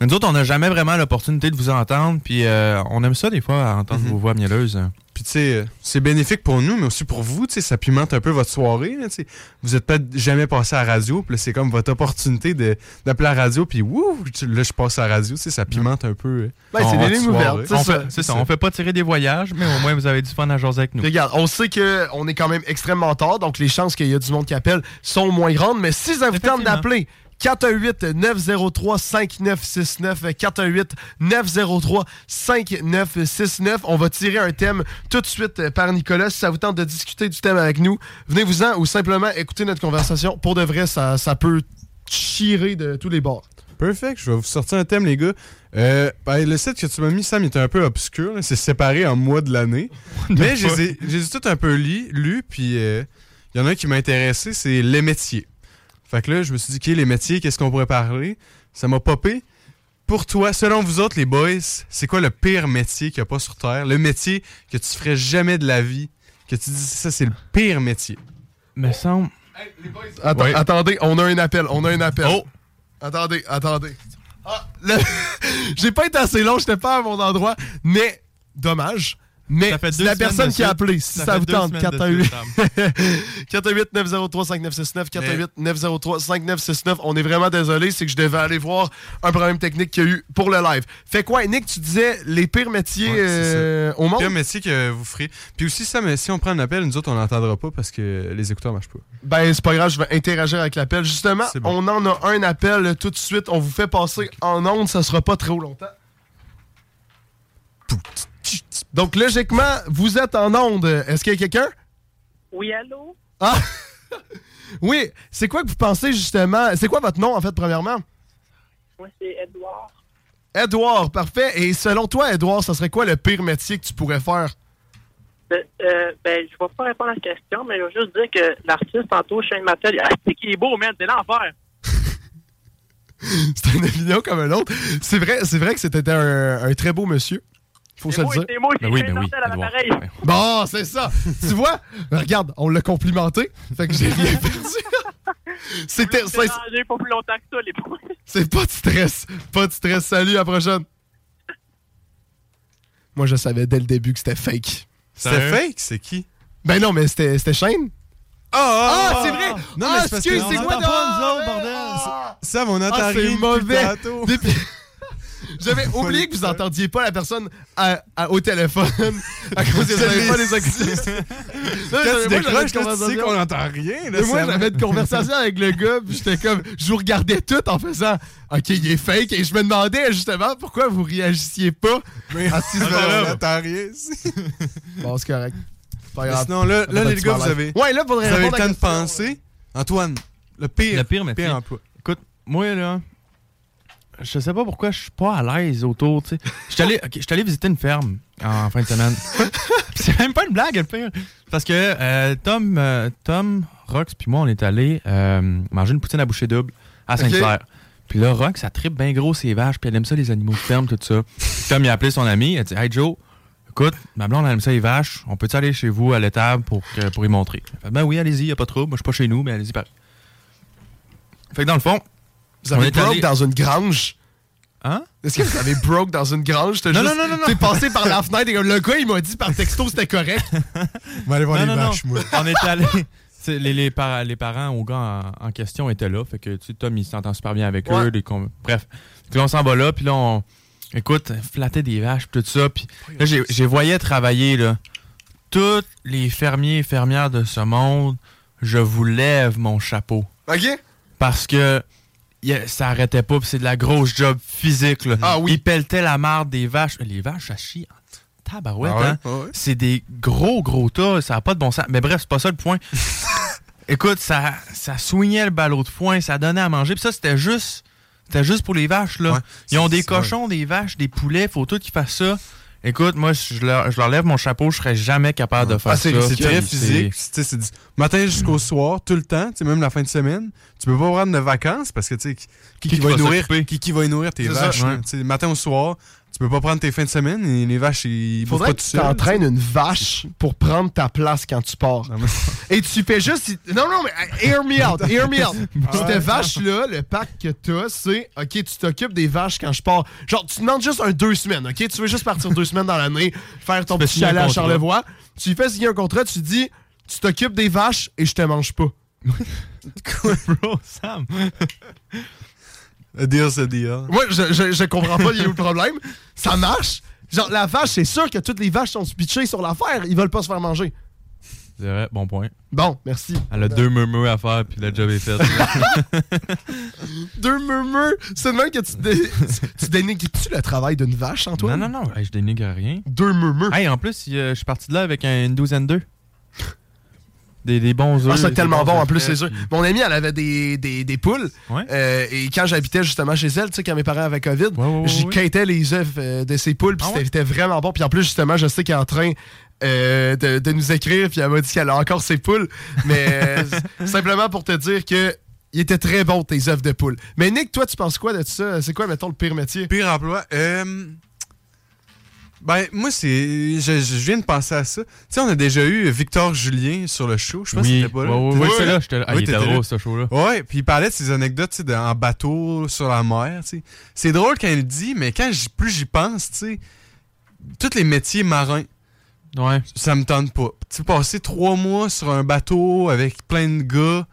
Mais nous autres, on n'a jamais vraiment l'opportunité de vous entendre. Puis, euh, on aime ça des fois, entendre vos voix mielleuses. Puis, tu sais, euh, c'est bénéfique pour nous, mais aussi pour vous. Tu sais, ça pimente un peu votre soirée. là, tu sais. vous n'êtes peut-être jamais passé à la radio. Puis là, c'est comme votre opportunité de- d'appeler à la radio. Puis, wouh, là, je passe à la radio. Tu sais, ça pimente un peu. euh, Ben, c'est des lignes ouvertes, c'est On ça. fait, ça, on fait pas tirer des voyages, mais au moins vous avez du fun à jaser avec nous. Regarde, on sait qu'on est quand même extrêmement tard, donc les chances qu'il y a du monde qui appelle sont moins grandes, mais si ça vous tente d'appeler 418-903-5969, 418-903-5969, on va tirer un thème tout de suite euh, par Nicolas. Si ça vous tente de discuter du thème avec nous, venez-vous-en ou simplement écoutez notre conversation. Pour de vrai, ça, ça peut chirer de tous les bords. Perfect. Je vais vous sortir un thème, les gars. Euh, ben, le site que tu m'as mis, Sam, il était un peu obscur. C'est séparé en mois de l'année. [LAUGHS] Mais je les ai- je les ai tous un peu lus puis euh, il y en a un qui m'a intéressé, c'est les métiers. Fait que là, je me suis dit, OK, les métiers, qu'est-ce qu'on pourrait parler? Ça m'a popé. Pour toi, selon vous autres, les boys, c'est quoi le pire métier qu'il n'y a pas sur Terre? Le métier que tu ferais jamais de la vie, que tu dis, ça, c'est le pire métier. Me semble. Attends- Ouais. Attendez, on a un appel. On a un appel. Oh! Attendez, attendez. Ah, le- [LAUGHS] J'ai pas été assez long, j'étais pas à mon endroit, mais dommage. Mais Ça c'est la personne qui a appelé. Si Ça ça, vous tente, semaine de 418 418 903 5969 418 903 5969. On est vraiment désolé, c'est que je devais aller voir un problème technique qu'il y a eu pour le live. Fait quoi, Nick, tu disais les pires métiers Ouais, euh, ça. au monde? Pire métier que vous ferez. Puis aussi, Sam, si on prend un appel, nous autres, on n'entendra pas parce que les écouteurs marchent pas. Ben, c'est pas grave, je vais interagir avec l'appel. Justement, bon. on en a un appel tout de suite. On vous fait passer en onde, ça sera pas trop longtemps. Donc, logiquement, vous êtes en onde. Est-ce qu'il y a quelqu'un? Oui, allô? Ah! [LAUGHS] oui, c'est quoi que vous pensez justement? C'est quoi votre nom, en fait, premièrement? Moi, c'est Edouard. Edouard, parfait. Et selon toi, Edouard, ça serait quoi le pire métier que tu pourrais faire? Ben, euh, ben, je vais pas répondre à la question, mais je vais juste dire que l'artiste, tantôt, Shane Mattel, ah, c'est qui est beau, man, c'est l'enfer. [LAUGHS] C'est une opinion comme un autre. C'est vrai, c'est vrai que c'était un, un très beau monsieur. Faut se le dire. c'est moi, c'est Ben oui, ben oui, Martel à l'appareil. Bon, c'est ça. tu vois? Regarde, on l'a complimenté. Fait que j'ai [LAUGHS] rien perdu. C'était. C'est c'est- pas plus longtemps que ça, les points. C'est pas de stress. Pas de stress. Salut, à la prochaine. Moi, je savais dès le début que c'était fake. C'était fake? C'est qui? Ben non, mais c'était c'était Shane. Ah, c'est vrai! Non, ah, mais c'est parce excuse, que c'est on quoi bordel. Sam, on entend Ah, c'est mauvais. Depuis- [LAUGHS] J'avais oublié que vous entendiez pas la personne à- à- au téléphone [LAUGHS] à cause que vous n'avez pas les acoustes. Non, Quand j'avais- tu moi, décroches, j'avais une là, tu sais conversation. qu'on n'entend rien. là, Mais moi, j'avais une conversation avec le gars, puis j'étais comme, je vous regardais tout en faisant, OK, il est fake, et je me demandais justement pourquoi vous réagissiez pas. à ce on n'entend rien. ici. [LAUGHS] Bon, c'est correct. Pas Mais grave. sinon, là, là les gars, vous avez, Ouais, là, faudrait vous avez le temps de penser. Antoine, le pire, Le pire métier. emploi. Écoute, moi, là, je sais pas pourquoi je suis pas à l'aise autour, tu sais. Allé, ok, j'étais allé visiter une ferme en fin de semaine. [LAUGHS] C'est même pas une blague, le pire. Parce que euh, Tom, euh, Tom, Rox, puis moi, on est allé euh, manger une poutine à boucher double à Sainte-Claire. Puis là, Rox, ça tripe bien gros ses vaches, puis elle aime ça, les animaux de ferme, tout ça. Tom, il a appelé son ami, il a dit Hey Joe, écoute, ma blonde, elle aime ça, les vaches, on peut-tu aller chez vous à l'étable pour, pour y montrer fait, Ben oui, allez-y, y a pas de trouble. Moi, je suis pas chez nous, mais allez-y, pareil. Fait que dans le fond, Vous avez on est broke allé- dans une grange. Hein? Est-ce que vous avez broke dans une grange? Non, juste- non, non, non, non. T'es passé par la fenêtre et comme, le gars, il m'a dit par texto c'était correct. [LAUGHS] On va aller voir Non, les non, non. vaches, moi. On était allé. [LAUGHS] Les, les, par- les parents au gars en, en question étaient là. Fait que tu sais, Tom, il s'entend super bien avec Ouais. eux. Bref. Puis là, on s'en va là. Puis là, on. Écoute, flatter des vaches, puis tout ça. Puis là, j'ai, j'ai voyé travailler, là. Tous les fermiers et fermières de ce monde, je vous lève mon chapeau. OK? Parce que a- ça arrêtait pas, c'est de la grosse job physique. Là. Ah oui. Ils pelletaient la marde des vaches. Les vaches, ça chie en tabarouette. Ah ouais? hein. Ah ouais? C'est des gros, gros tas. Ça n'a pas de bon sens. Mais bref, c'est pas ça le point. [LAUGHS] Écoute, ça, ça soignait le ballot de foin, ça donnait à manger. Puis ça, c'était juste, c'était juste pour les vaches. Là. Ouais. Ils ont des cochons, des vaches, des poulets. Faut tout qu'ils fassent ça. Écoute, moi, je leur, je leur lève mon chapeau. Je serais jamais capable de faire Ah, c'est ça. c'est très physique. c'est- Tu sais, C'est du matin jusqu'au soir, tout le temps, même la fin de semaine. Tu peux pas prendre de vacances parce que tu sais, qui, qui, va nourrir, qui, qui va nourrir tes vaches. ouais. Sais, matin au soir, tu peux pas prendre tes fins de semaine et les vaches, ils Faudrait pas que tu t'entraînes une vache pour prendre ta place quand tu pars. Et tu fais juste. Non, non, mais hear me out, hear me out. [LAUGHS] Cette vache-là, le pack que t'as, c'est OK, tu t'occupes des vaches quand je pars. Genre, tu demandes juste un deux semaines, OK? Tu veux juste partir deux semaines dans l'année, faire ton petit chalet à. Charlevoix. Tu lui fais signer un contrat, tu dis, tu t'occupes des vaches et je te mange pas. [LAUGHS] Bro, Sam? A deal, c'est a deal. Moi, je, je, je comprends pas, il y a où le problème. Ça marche. Genre, la vache, c'est sûr que toutes les vaches sont pitchées sur l'affaire. Ils veulent pas se faire manger. C'est vrai, bon point. Bon, merci. Elle a deux murmures à faire, puis le job est fait. [LAUGHS] Deux murmures? C'est même que tu, dé... [LAUGHS] tu dénigres-tu le travail d'une vache, Antoine? non, non, non, hey, je dénigre rien. Deux murmures. Hey, en plus, je suis parti de là avec un- une douzaine d'œufs. Des, des bons œufs. Ah, c'est tellement bons bon en œufs plus, sûr. puis- Mon amie, elle avait des, des, des poules. Ouais. Euh, et quand j'habitais justement chez elle, tu sais, quand mes parents avaient COVID, ouais, j'y ouais. quittais les œufs euh, de ses poules. Puis Ah c'était vraiment bon. Puis en plus, justement, je sais qu'elle est en train euh, de, de nous écrire. Puis elle m'a dit qu'elle a encore ses poules. Mais [LAUGHS] simplement pour te dire que. Il était très bon, tes œufs de poule. Mais Nick, toi, tu penses quoi de ça? C'est quoi, mettons, le pire métier? Pire emploi? Ben, moi, c'est. Je, je viens de penser à ça. Tu sais, on a déjà eu Victor Julien sur le show. Je pas Oui. t'étais pas là. Ouais, pas j'étais là, j'étais là. Ah, il était drôle, ce show-là. Ouais, puis il parlait de ses anecdotes, de- en bateau, sur la mer, sais. C'est drôle quand il le dit, mais quand plus j'y pense, tu sais, tous les métiers marins. Ouais. Ça me tente pas. Tu sais, passer trois mois sur un bateau avec plein de gars,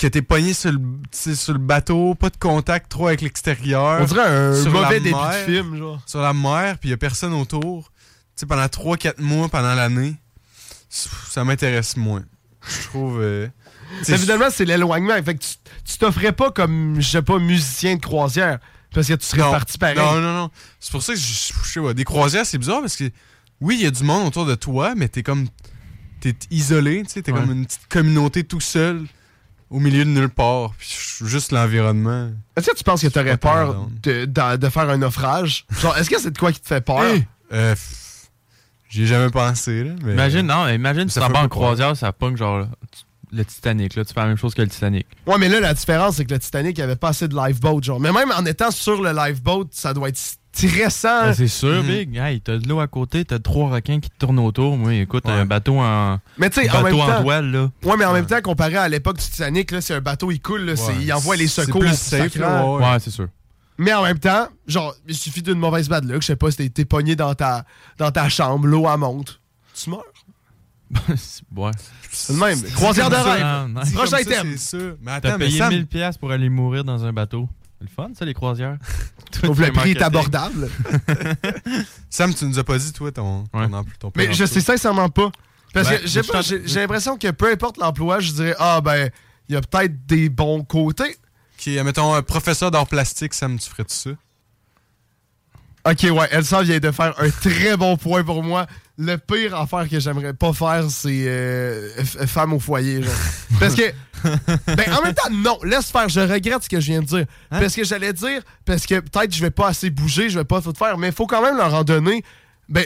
que t'es pogné sur le, sur le bateau, pas de contact trop avec l'extérieur. On dirait un Sur mauvais début de film, genre. Sur la mer, puis y a personne autour. Tu sais, pendant 3-4 mois pendant l'année, ça m'intéresse moins. Je trouve. euh, Évidemment, c'est l'éloignement. Fait que tu tu t'offrais pas comme, je sais pas, musicien de croisière. Parce que tu serais non, parti pareil. Non, non, non. C'est pour ça que je, je sais pas, des croisières, c'est bizarre parce que oui, il y a du monde autour de toi, mais t'es comme. T'es isolé, tu sais, t'es Ouais. comme une petite communauté tout seul au milieu de nulle part. Puis juste l'environnement. Est-ce que tu penses que t'aurais peur de, de- de faire un naufrage? Genre, est-ce que c'est de quoi qui te fait peur? Hey! Euh, J'y ai jamais pensé, là. Mais... Imagine, non, imagine, tu Ça t'en vas en croisière, ça pogne genre le- le Titanic, là. Tu fais la même chose que le Titanic. Ouais, mais là, la différence, c'est que le Titanic, il avait pas assez de lifeboat, genre. Mais même en étant sur le lifeboat, ça doit être stressant. Ben, c'est sûr, Mhm. Big. Hey, t'as de l'eau à côté, t'as trois requins qui te tournent autour. Moi, écoute, un bateau en. Mais tu sais, un en même bateau en temps. toile, là. Ouais, mais en même temps, comparé à l'époque du Titanic, là, si un bateau il coule, là, c'est- il envoie les c'est secours. plus safe, ouais. Ouais, c'est sûr. Mais en même temps, genre, il suffit d'une mauvaise bad luck, je sais pas, si t'es- pogné dans ta, dans ta chambre, l'eau elle monte. Tu meurs. [LAUGHS] ouais. C'est le même. Croisière de rêve. hein. Prochain thème. c'est. Mais T'as attends, mais payé Sam, 1000 pièces pour aller mourir dans un bateau. C'est le fun, ça, les croisières. Trouve [LAUGHS] Tout le prix est abordable. [LAUGHS] Sam, tu nous as pas dit, toi, ton, ton, empl- ton Mais je sais sincèrement pas. Parce Ben, que j'ai je pas- t'en- j'ai j'ai l'impression que peu importe l'emploi, je dirais, ah ben, il y a peut-être des bons côtés. Ok, mettons, un professeur d'art plastique, Sam, tu ferais-tu ça? Ok, ouais, Elsa vient de faire un très bon point pour moi. Le pire affaire que j'aimerais pas faire, c'est euh, femme au foyer, genre. [LAUGHS] Parce que, ben, en même temps, non, laisse faire. Je regrette ce que je viens de dire. Hein? Parce que j'allais dire, parce que peut-être je vais pas assez bouger, je vais pas tout faire, mais il faut quand même leur en donner. Ben,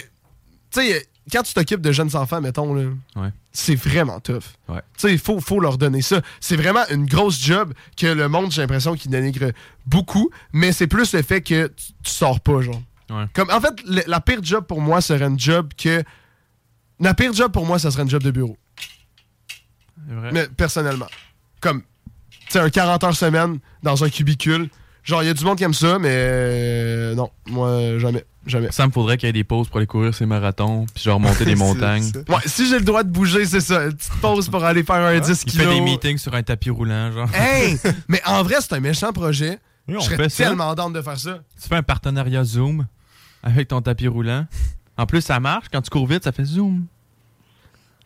tu sais, quand tu t'occupes de jeunes enfants, mettons, là, Ouais. c'est vraiment tough. Ouais. Tu sais, il faut, faut leur donner ça. C'est vraiment une grosse job que le monde, j'ai l'impression, qu'il dénigre beaucoup, mais c'est plus le fait que tu, tu sors pas, genre. Ouais. Comme, en fait, le- la pire job pour moi serait une job que. La pire job pour moi, ça serait une job de bureau. C'est vrai. Mais personnellement. Comme, tu sais, un 40 heures semaine dans un cubicule. Genre, il y a du monde qui aime ça, mais euh, non, moi, jamais. Jamais. Ça me faudrait qu'il y ait des pauses pour aller courir ces marathons, puis genre monter des [LAUGHS] montagnes. Ouais, si j'ai le droit de bouger, c'est ça. Une petite pause pour aller faire un 10 Il kilos. fait des meetings sur un tapis roulant, genre. Hey! [LAUGHS] mais en vrai, c'est un méchant projet. Oui, on je serais fait tellement de faire ça. Tu fais un partenariat Zoom avec ton tapis roulant. En plus, ça marche. Quand tu cours vite, ça fait Zoom.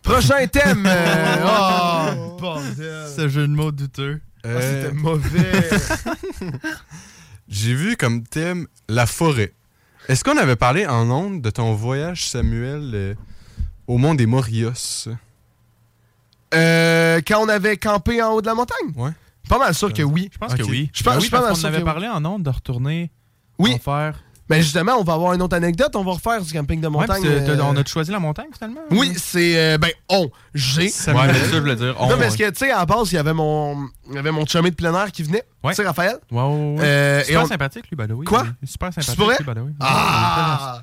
Prochain thème! euh, [LAUGHS] oh, bordel! Ce jeu de mots douteux. Ah, C'était mauvais. [LAUGHS] J'ai vu comme thème la forêt. Est-ce qu'on avait parlé en ondes de ton voyage, Samuel, euh, au mont des Morios? Euh, quand on avait campé en haut de la montagne? Ouais. Pas mal sûr que oui. Je pense que oui. Je pense, Ben oui, parce qu'on avait que parlé en ondes de retourner Oui. en faire. Ben justement, on va avoir une autre anecdote. On va refaire du camping de Ouais, montagne. euh, on a choisi la montagne finalement? Oui, c'est. euh, ben, on. J'ai. Ouais, ça, je voulais dire. On, non, mais parce ouais. que, tu sais, à la base, il y avait mon, il y avait mon chumé de plein air qui venait. Ouais. Tu sais, Raphaël? Ouais, ouais, ouais. Euh, super on- sympathique, lui, by the way. Quoi? Super sympathique, vrai? lui, way. Ah!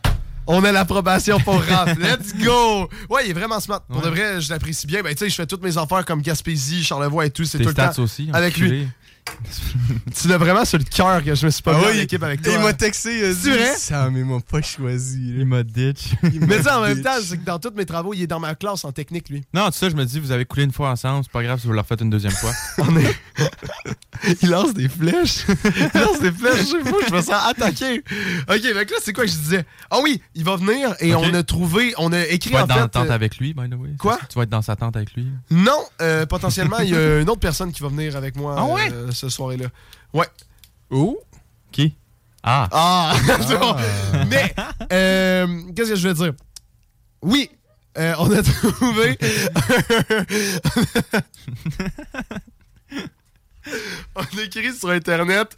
On a l'approbation pour [LAUGHS] Raph. Let's go! Ouais, il est vraiment smart. Pour de vrai, je l'apprécie bien. Ben, tu sais, je fais toutes mes affaires comme Gaspésie, Charlevoix et tout. C'est tout le temps aussi, avec lui. [LAUGHS] tu l'as vraiment sur le cœur que je me suis pas Ah mis en équipe avec toi. Il m'a texté, il a C'est dit vrai? Sam, mais il m'a pas choisi. là. Il m'a ditch. [LAUGHS] Mais tu sais, en même temps, c'est que dans tous mes travaux, il est dans ma classe en technique, lui. Non, tu sais, je me dis, vous avez coulé une fois ensemble, c'est pas grave si vous le refaites une deuxième fois. [LAUGHS] On est... il lance des flèches. Il lance des flèches. Je sais pas, je me sens attaqué. Ok, donc là, c'est quoi que je disais? Ah oui, il va venir et on a trouvé, on a tu écrit vas en être dans fait. la tente euh, avec lui, by the way. Quoi? Tu vas être dans sa tente avec lui. Non, euh, potentiellement, il y a une autre personne qui va venir avec moi Ah ouais? Euh, ce soir-là. Ouais. Où? Qui? Ah! Ah! [LAUGHS] Bon. Mais, euh, qu'est-ce que je veux dire? Oui, euh, on a trouvé. [LAUGHS] [LAUGHS] on a écrit sur Internet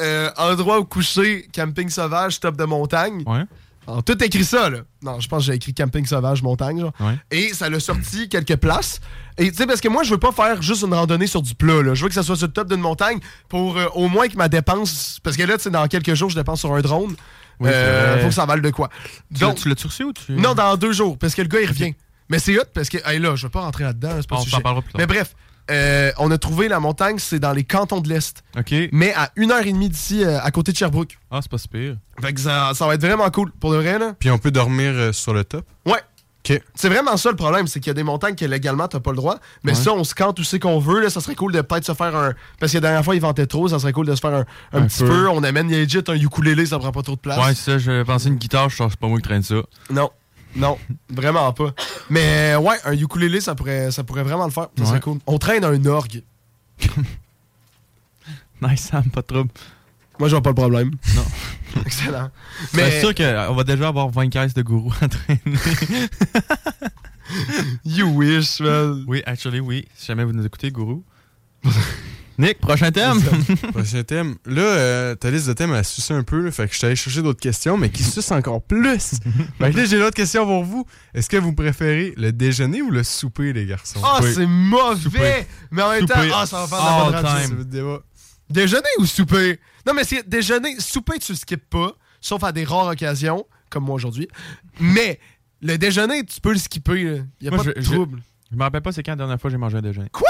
euh, endroit où coucher, camping sauvage, top de montagne. Ouais. Alors, tout écrit ça, là. Non, je pense que j'ai écrit camping sauvage, montagne, genre. Ouais. Et ça l'a sorti quelques places. Et tu sais, parce que moi, je veux pas faire juste une randonnée sur du plat, là. Je veux que ça soit sur le top d'une montagne pour euh, au moins que ma dépense. Parce que là, tu sais, dans quelques jours, je dépense sur un drone. Oui, Euh, faut que ça vale de quoi. Tu Donc, l'as- tu l'as-tu reçu ou tu. non, dans deux jours, parce que le gars, il revient. Mais c'est hot, parce que, hey, là, je vais pas rentrer là-dedans, c'est pas On sujet. parlera plus tard. Mais bref, euh, on a trouvé la montagne, c'est dans les cantons de l'Est. OK. Mais à une heure et demie d'ici, euh, à côté de Sherbrooke. Ah, c'est pas si pire. Fait que ça, ça va être vraiment cool, pour de vrai, là. Puis on peut dormir euh, sur le top? Ouais. OK. C'est vraiment ça le problème, c'est qu'il y a des montagnes que légalement t'as pas le droit. Mais Ouais. ça, on se cante où c'est qu'on veut. Là, ça serait cool de peut-être se faire un. Parce que la dernière fois, ils vantaient trop, ça serait cool de se faire un, un Un petit peu. peu. On amène legit un ukulélé, ça prend pas trop de place. Ouais, c'est ça. Je pensais une guitare, je c'est pas moi qui traîne ça. Non. Non, vraiment pas. Mais ouais, un ukulélé, ça pourrait, ça pourrait vraiment le faire. Ça serait Ouais. cool. On traîne un orgue. [LAUGHS] Nice, Sam, pas de trouble. Moi, je vois pas le problème. Non. [LAUGHS] Excellent. Mais Mais c'est sûr qu'on va déjà avoir 20 caisses de gourou à traîner. [LAUGHS] you wish, man. Oui, actually, oui. Si jamais vous nous écoutez, gourou. Nick, prochain thème. [LAUGHS] Prochain thème. Là, euh, ta liste de thèmes a sucé un peu, là, fait que je suis allé chercher d'autres questions, mais qui [LAUGHS] sucent encore plus. fait que là, j'ai d'autres questions pour vous. Est-ce que vous préférez le déjeuner ou le souper, les garçons? Ah, c'est mauvais! Souper. Mais en même temps, ah, ça va faire de la bonne débat. Déjeuner ou souper? Non, mais c'est déjeuner, souper, tu le skippes pas, sauf à des rares occasions, comme moi aujourd'hui. Mais le déjeuner, tu peux le skipper. là. Y a Moi, pas je- de je- trouble. Je me rappelle pas c'est quand la dernière fois que j'ai mangé un déjeuner. Quoi?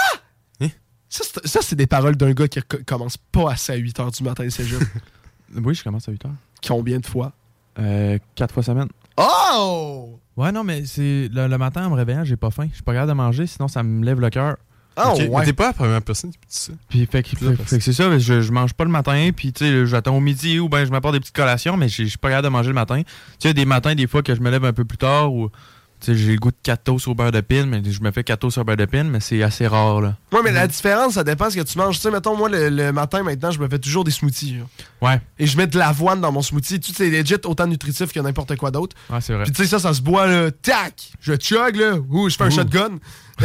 Ça, c'est- des paroles d'un gars qui co- commence pas assez à 8 h du matin, c'est juste. [LAUGHS] Oui, je commence à 8 heures. Combien de fois? Euh, quatre fois semaine. Oh! Ouais, non, mais c'est le, le matin en me réveillant, j'ai pas faim. Je suis pas capable de manger, sinon ça me lève le cœur. Ah, ouais. T'es pas la première personne qui dit ça. Puis fait, que- fait- fait que c'est ça, je, je mange pas le matin, puis tu sais, j'attends au midi ou ben je m'apporte des petites collations, mais j'ai- je suis pas capable de manger le matin. Tu sais, des matins, des fois que je me lève un peu plus tard ou j'ai le goût de 4 toasts au beurre de pin, mais je me fais 4 toasts au beurre de pin, mais c'est assez rare là. Ouais, mais la différence, ça dépend ce que tu manges. Tu sais, mettons, moi, le, le matin, maintenant, je me fais toujours des smoothies. là. Ouais. Et je mets de l'avoine dans mon smoothie. Tu sais, c'est legit autant nutritif que n'importe quoi d'autre. Ouais, c'est vrai. Puis tu sais, ça, ça se boit, là, tac! Je chug, là, ou je fais un shotgun [LAUGHS]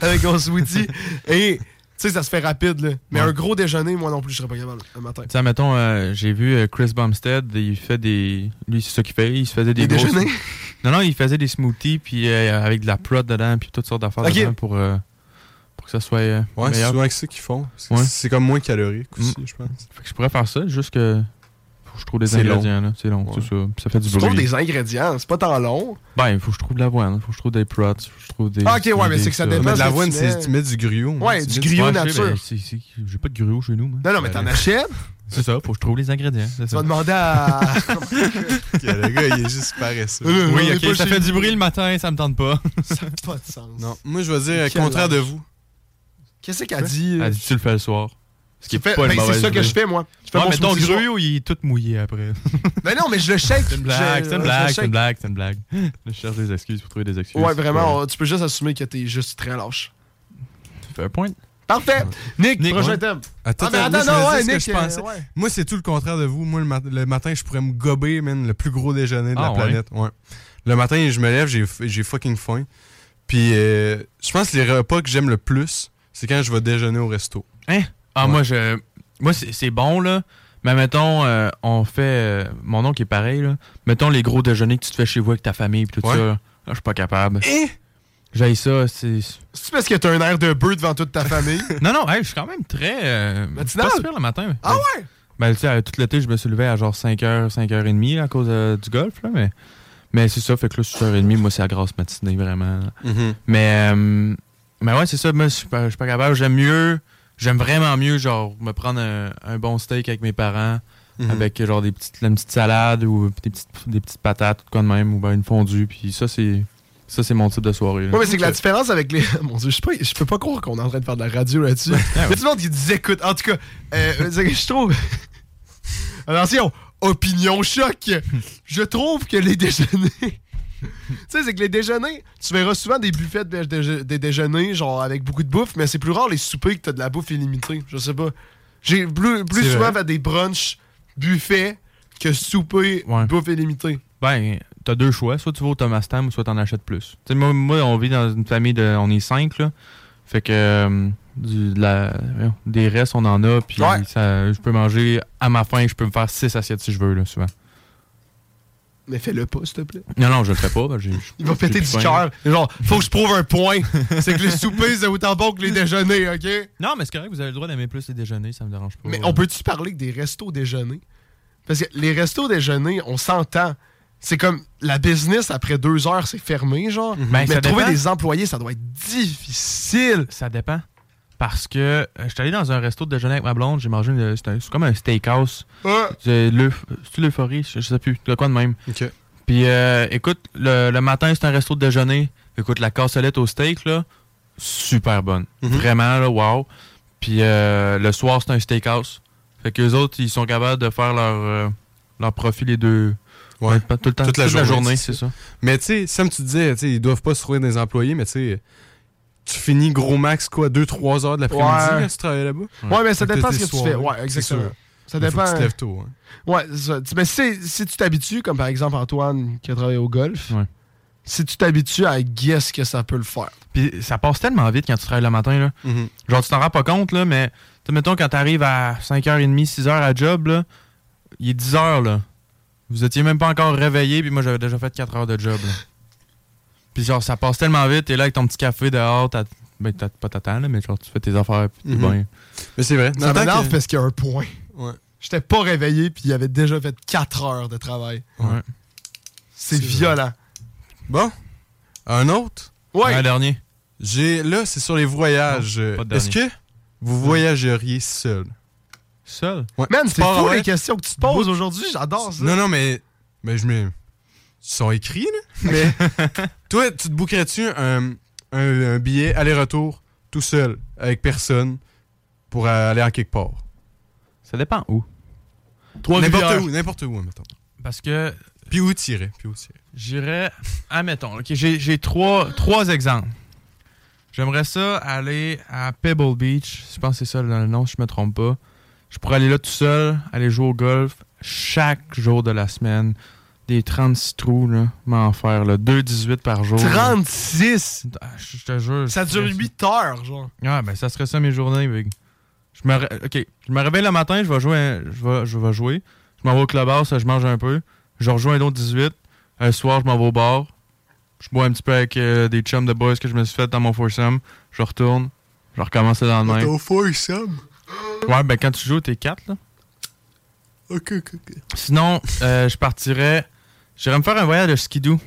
avec mon smoothie. Et, tu sais, ça se fait rapide, là. Mais Ouais. un gros déjeuner, moi non plus, je serais pas capable le matin. Tu sais, mettons, euh, j'ai vu euh, Chris Bumstead, il fait des. Lui, c'est ça qu'il fait. Il se faisait des, Des déjeuners? [LAUGHS] Non, non, il faisait des smoothies, puis euh, avec de la prot dedans, puis toutes sortes d'affaires dedans pour, euh, pour que ça soit. euh, Ouais, c'est souvent avec ça qu'ils font. C'est Ouais. comme moins calorique aussi, Mm. je pense. Fait que je pourrais faire ça, juste que. Faut que je trouve des ingrédients, là. C'est long, Ouais. c'est ça. Puis ça fait du Tu trouves bruit. des ingrédients, c'est pas tant long. Ben, il faut que je trouve de l'avoine, faut que je trouve des prots, faut que je trouve des. Ah, ok, ouais, mais c'est que ça dépend Mais de que l'avoine, tu c'est mets. tu mets du gruau. Ouais, du gruau nature. J'ai pas de gruau chez nous, moi. Non, non, mais t'en achètes. [LAUGHS] C'est ça, faut que je trouve les ingrédients. Tu vas demander à. [LAUGHS] Le gars, il est juste paresseux. Euh, Oui, ok, ça fait du bruit le matin, ça me tente pas. [LAUGHS] Ça n'a pas de sens. Non, moi, je vais dire Quel contraire de vous. Qu'est-ce qu'elle dit? Elle dit, tu le fais le soir. Ce qui est Fait- pas une ben, c'est ça que je fais, moi. Je fais Ouais, mon mais ton gruau, il est tout mouillé après. [LAUGHS] Ben non, mais je le shake. C'est une blague, c'est une blague, c'est une blague, c'est une blague. Je cherche des excuses pour trouver des excuses. Ouais, vraiment, tu peux juste assumer que t'es juste très lâche. Fair point. Parfait. Nick, Nick, prochain ouais. thème. Attends, Ah, mais attends, non, ouais, ce que Nick, je euh, ouais. Moi, c'est tout le contraire de vous. Moi, le, mat- le matin, je pourrais me gober, man, le plus gros déjeuner de Ah, la ouais? planète. Ouais. Le matin, je me lève, j'ai j'ai fucking faim. Puis, euh, je pense que les repas que j'aime le plus, c'est quand je vais déjeuner au resto. Hein? Ah, Ouais. moi, je. Moi, c'est c'est bon, là. Mais mettons, euh, on fait. euh, mon oncle est pareil, là. Mettons les gros déjeuners que tu te fais chez vous avec ta famille, puis tout Ouais. ça. Là, je suis pas capable. Eh? J'aille ça, c'est. C'est parce que t'as un air de bœuf devant toute ta famille? [LAUGHS] Non, non, hey, je suis quand même très. Euh, Matinal? Pas super le matin. ah ouais? Ben, tu sais, euh, tout l'été, je me suis levé à genre 5h, 5h30 là, à cause euh, du golf, là, mais, mais c'est ça, fait que là, 6h30, moi, c'est la grosse matinée, vraiment. Mhm. Mais, euh, mais ouais, c'est ça, moi, je suis pas, capable. J'aime mieux, j'aime vraiment mieux, genre, me prendre un, un bon steak avec mes parents, Mhm. avec genre des petites, une petite salade ou des petites, des petites patates, tout quoi de même, ou ben une fondue, puis ça, c'est. Ça, c'est mon type de soirée. Ouais, mais c'est que la différence avec les. [LAUGHS] Mon dieu, je sais pas, je peux pas croire qu'on est en train de faire de la radio là-dessus. Il y a tout le monde qui dit écoute. En tout cas, euh, je trouve. [LAUGHS] Attention, opinion choc. Je trouve que les [LAUGHS] déjeuners. tu sais, c'est que les déjeuners, tu verras souvent des buffets de déje- des déjeuners, genre avec beaucoup de bouffe, mais c'est plus rare les soupers que t'as de la bouffe illimitée. Je sais pas. J'ai plus, plus souvent fait des brunchs buffets que souper Ouais. bouffe illimitée. Ben, t'as deux choix. Soit tu vas au Thomas Tam ou soit t'en achètes plus. Tu sais, moi, moi, on vit dans une famille de. On est cinq, là. Fait que. euh, du- de la- voyons, des restes, on en a. Puis Ouais. je peux manger à ma faim. Je peux me faire six assiettes si je veux, là, souvent. Mais fais-le pas, s'il te plaît. Non, non, je le fais pas. ben, Il va péter du cœur. Genre, faut que je prouve un point. c'est que les soupers, c'est autant bon que les déjeuners, OK? Non, mais c'est correct, vous avez le droit d'aimer plus les déjeuners, ça me dérange pas. Mais on peut-tu parler que des restos déjeuners? Parce que les restos déjeuners, on s'entend. C'est comme la business après deux heures, c'est fermé, genre. Ben, mais trouver dépend. des employés, ça doit être difficile. Ça dépend. Parce que euh, je suis allé dans un resto de déjeuner avec ma blonde, j'ai mangé une- c'est comme un steakhouse. Ouais. C'est l'euphorie? Je, je sais plus. De quoi de même. Puis euh, écoute, le, le matin, c'est un resto de déjeuner. Écoute, la cassolette au steak, là, super bonne. Vraiment, là, wow. Puis euh, le soir, c'est un steakhouse. Fait que les autres, ils sont capables de faire leur, euh, leur profit les deux. Ouais. pas tout le temps, Toute la journée, c'est ça. Mais tu sais, Sam, tu disais, ils doivent pas se trouver des employés, mais tu sais, tu finis gros max, quoi, 2-3 heures de l'après-midi Ouais. quand tu travailles là-bas? Ouais, mais ça dépend ce que tu fais. Ouais, C'est exactement. sûr. Ça Mais faut dépend. que tu te lèves tôt. hein. Ouais, c'est ça. Tu- Mais si, si tu t'habitues, comme par exemple Antoine qui a travaillé au golf, si tu t'habitues à guess que ça peut le faire. Puis ça passe tellement vite quand tu travailles le matin. Là. Mhm. Genre, tu t'en rends pas compte, là, mais mettons, quand tu arrives à 5h30, 6h à job, là, il est 10h. Là. Vous étiez même pas encore réveillé, puis moi, j'avais déjà fait 4 heures de job. là. Puis genre, ça passe tellement vite, t'es là avec ton petit café dehors, t'as- ben, t'as pas t'attends, là, mais genre, tu fais tes affaires, puis t'es Mhm. bien. Mais c'est vrai. Ça m'énerve que- parce qu'il y a un point. Ouais. J'étais pas réveillé, puis il avait déjà fait 4 heures de travail. Ouais. C'est violent. Bon. Un autre? Ouais. Un dernier. J'ai là, c'est sur les voyages. Non, pas de Est-ce que vous voyageriez seul? Seul? Ouais. Man, c'est fou les questions que tu te poses aujourd'hui, j'adore ça. Non, non, mais. Mais je me. Ils sont écrits, là. Mais. [LAUGHS] toi, tu te bouquerais-tu un, un, un billet aller-retour tout seul, avec personne, pour aller en quelque part? Ça dépend où. N'importe où, n'importe où, mettons. Parce que. Puis où tirer? Puis où tirer? J'irais. Admettons, ok, j'ai j'ai trois, trois exemples. J'aimerais ça aller à Pebble Beach. Je pense que c'est ça le nom, si je me trompe pas. Je pourrais aller là tout seul, aller jouer au golf chaque jour de la semaine. Des 36 trous, là. M'en faire, là. 2,18 par jour. 36! Ah, Je je te jure. Ça dure 8 heures, genre. Ouais, ben ça serait ça mes journées, Big. Je me, ok, je me réveille le matin, je vais jouer, un- je vais, je vais jouer. Je m'en vais au clubhouse, je mange un peu. Je rejoins un autre 18. Un soir, je m'en vais au bar. Je bois un petit peu avec euh, des chums de boys que je me suis fait dans mon foursome. Je retourne. Je recommence le lendemain. Ton foursome? Ouais, ben quand tu joues, t'es 4, là. Ok, ok, ok. Sinon, euh, je partirais. J'irais me faire un voyage de skidoo.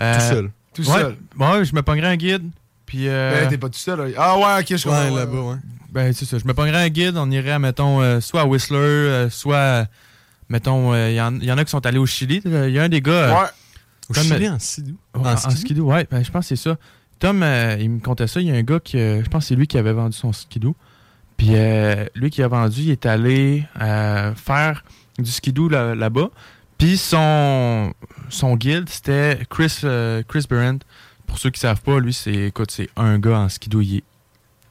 Euh, Tout seul. Tout ouais, seul. Ouais, je me pognerais un guide. Puis. euh, Ben, t'es pas tout seul, là. Ah ouais, ok, je comprends. Ouais, là-bas, ouais. Ben, c'est ça. Je me pognerais un guide, on irait, mettons, euh, soit à Whistler, euh, soit, euh, mettons, il y, en- y en a qui sont allés au Chili. Il y a un des gars. euh, Ouais. Au Tom, Chili, en skidoo? ouais, En en skidoo? skidoo, ouais, ben, je pense que c'est ça. Tom, euh, il me contait ça. Il y a un gars qui, euh, je pense que c'est lui qui avait vendu son skidoo. Puis euh, lui qui a vendu, il est allé euh, faire du skidoo là- là-bas. Puis son, son guide, c'était Chris, euh, Chris Berend. Pour ceux qui savent pas, lui, c'est écoute, c'est un gars en skidoo. Il est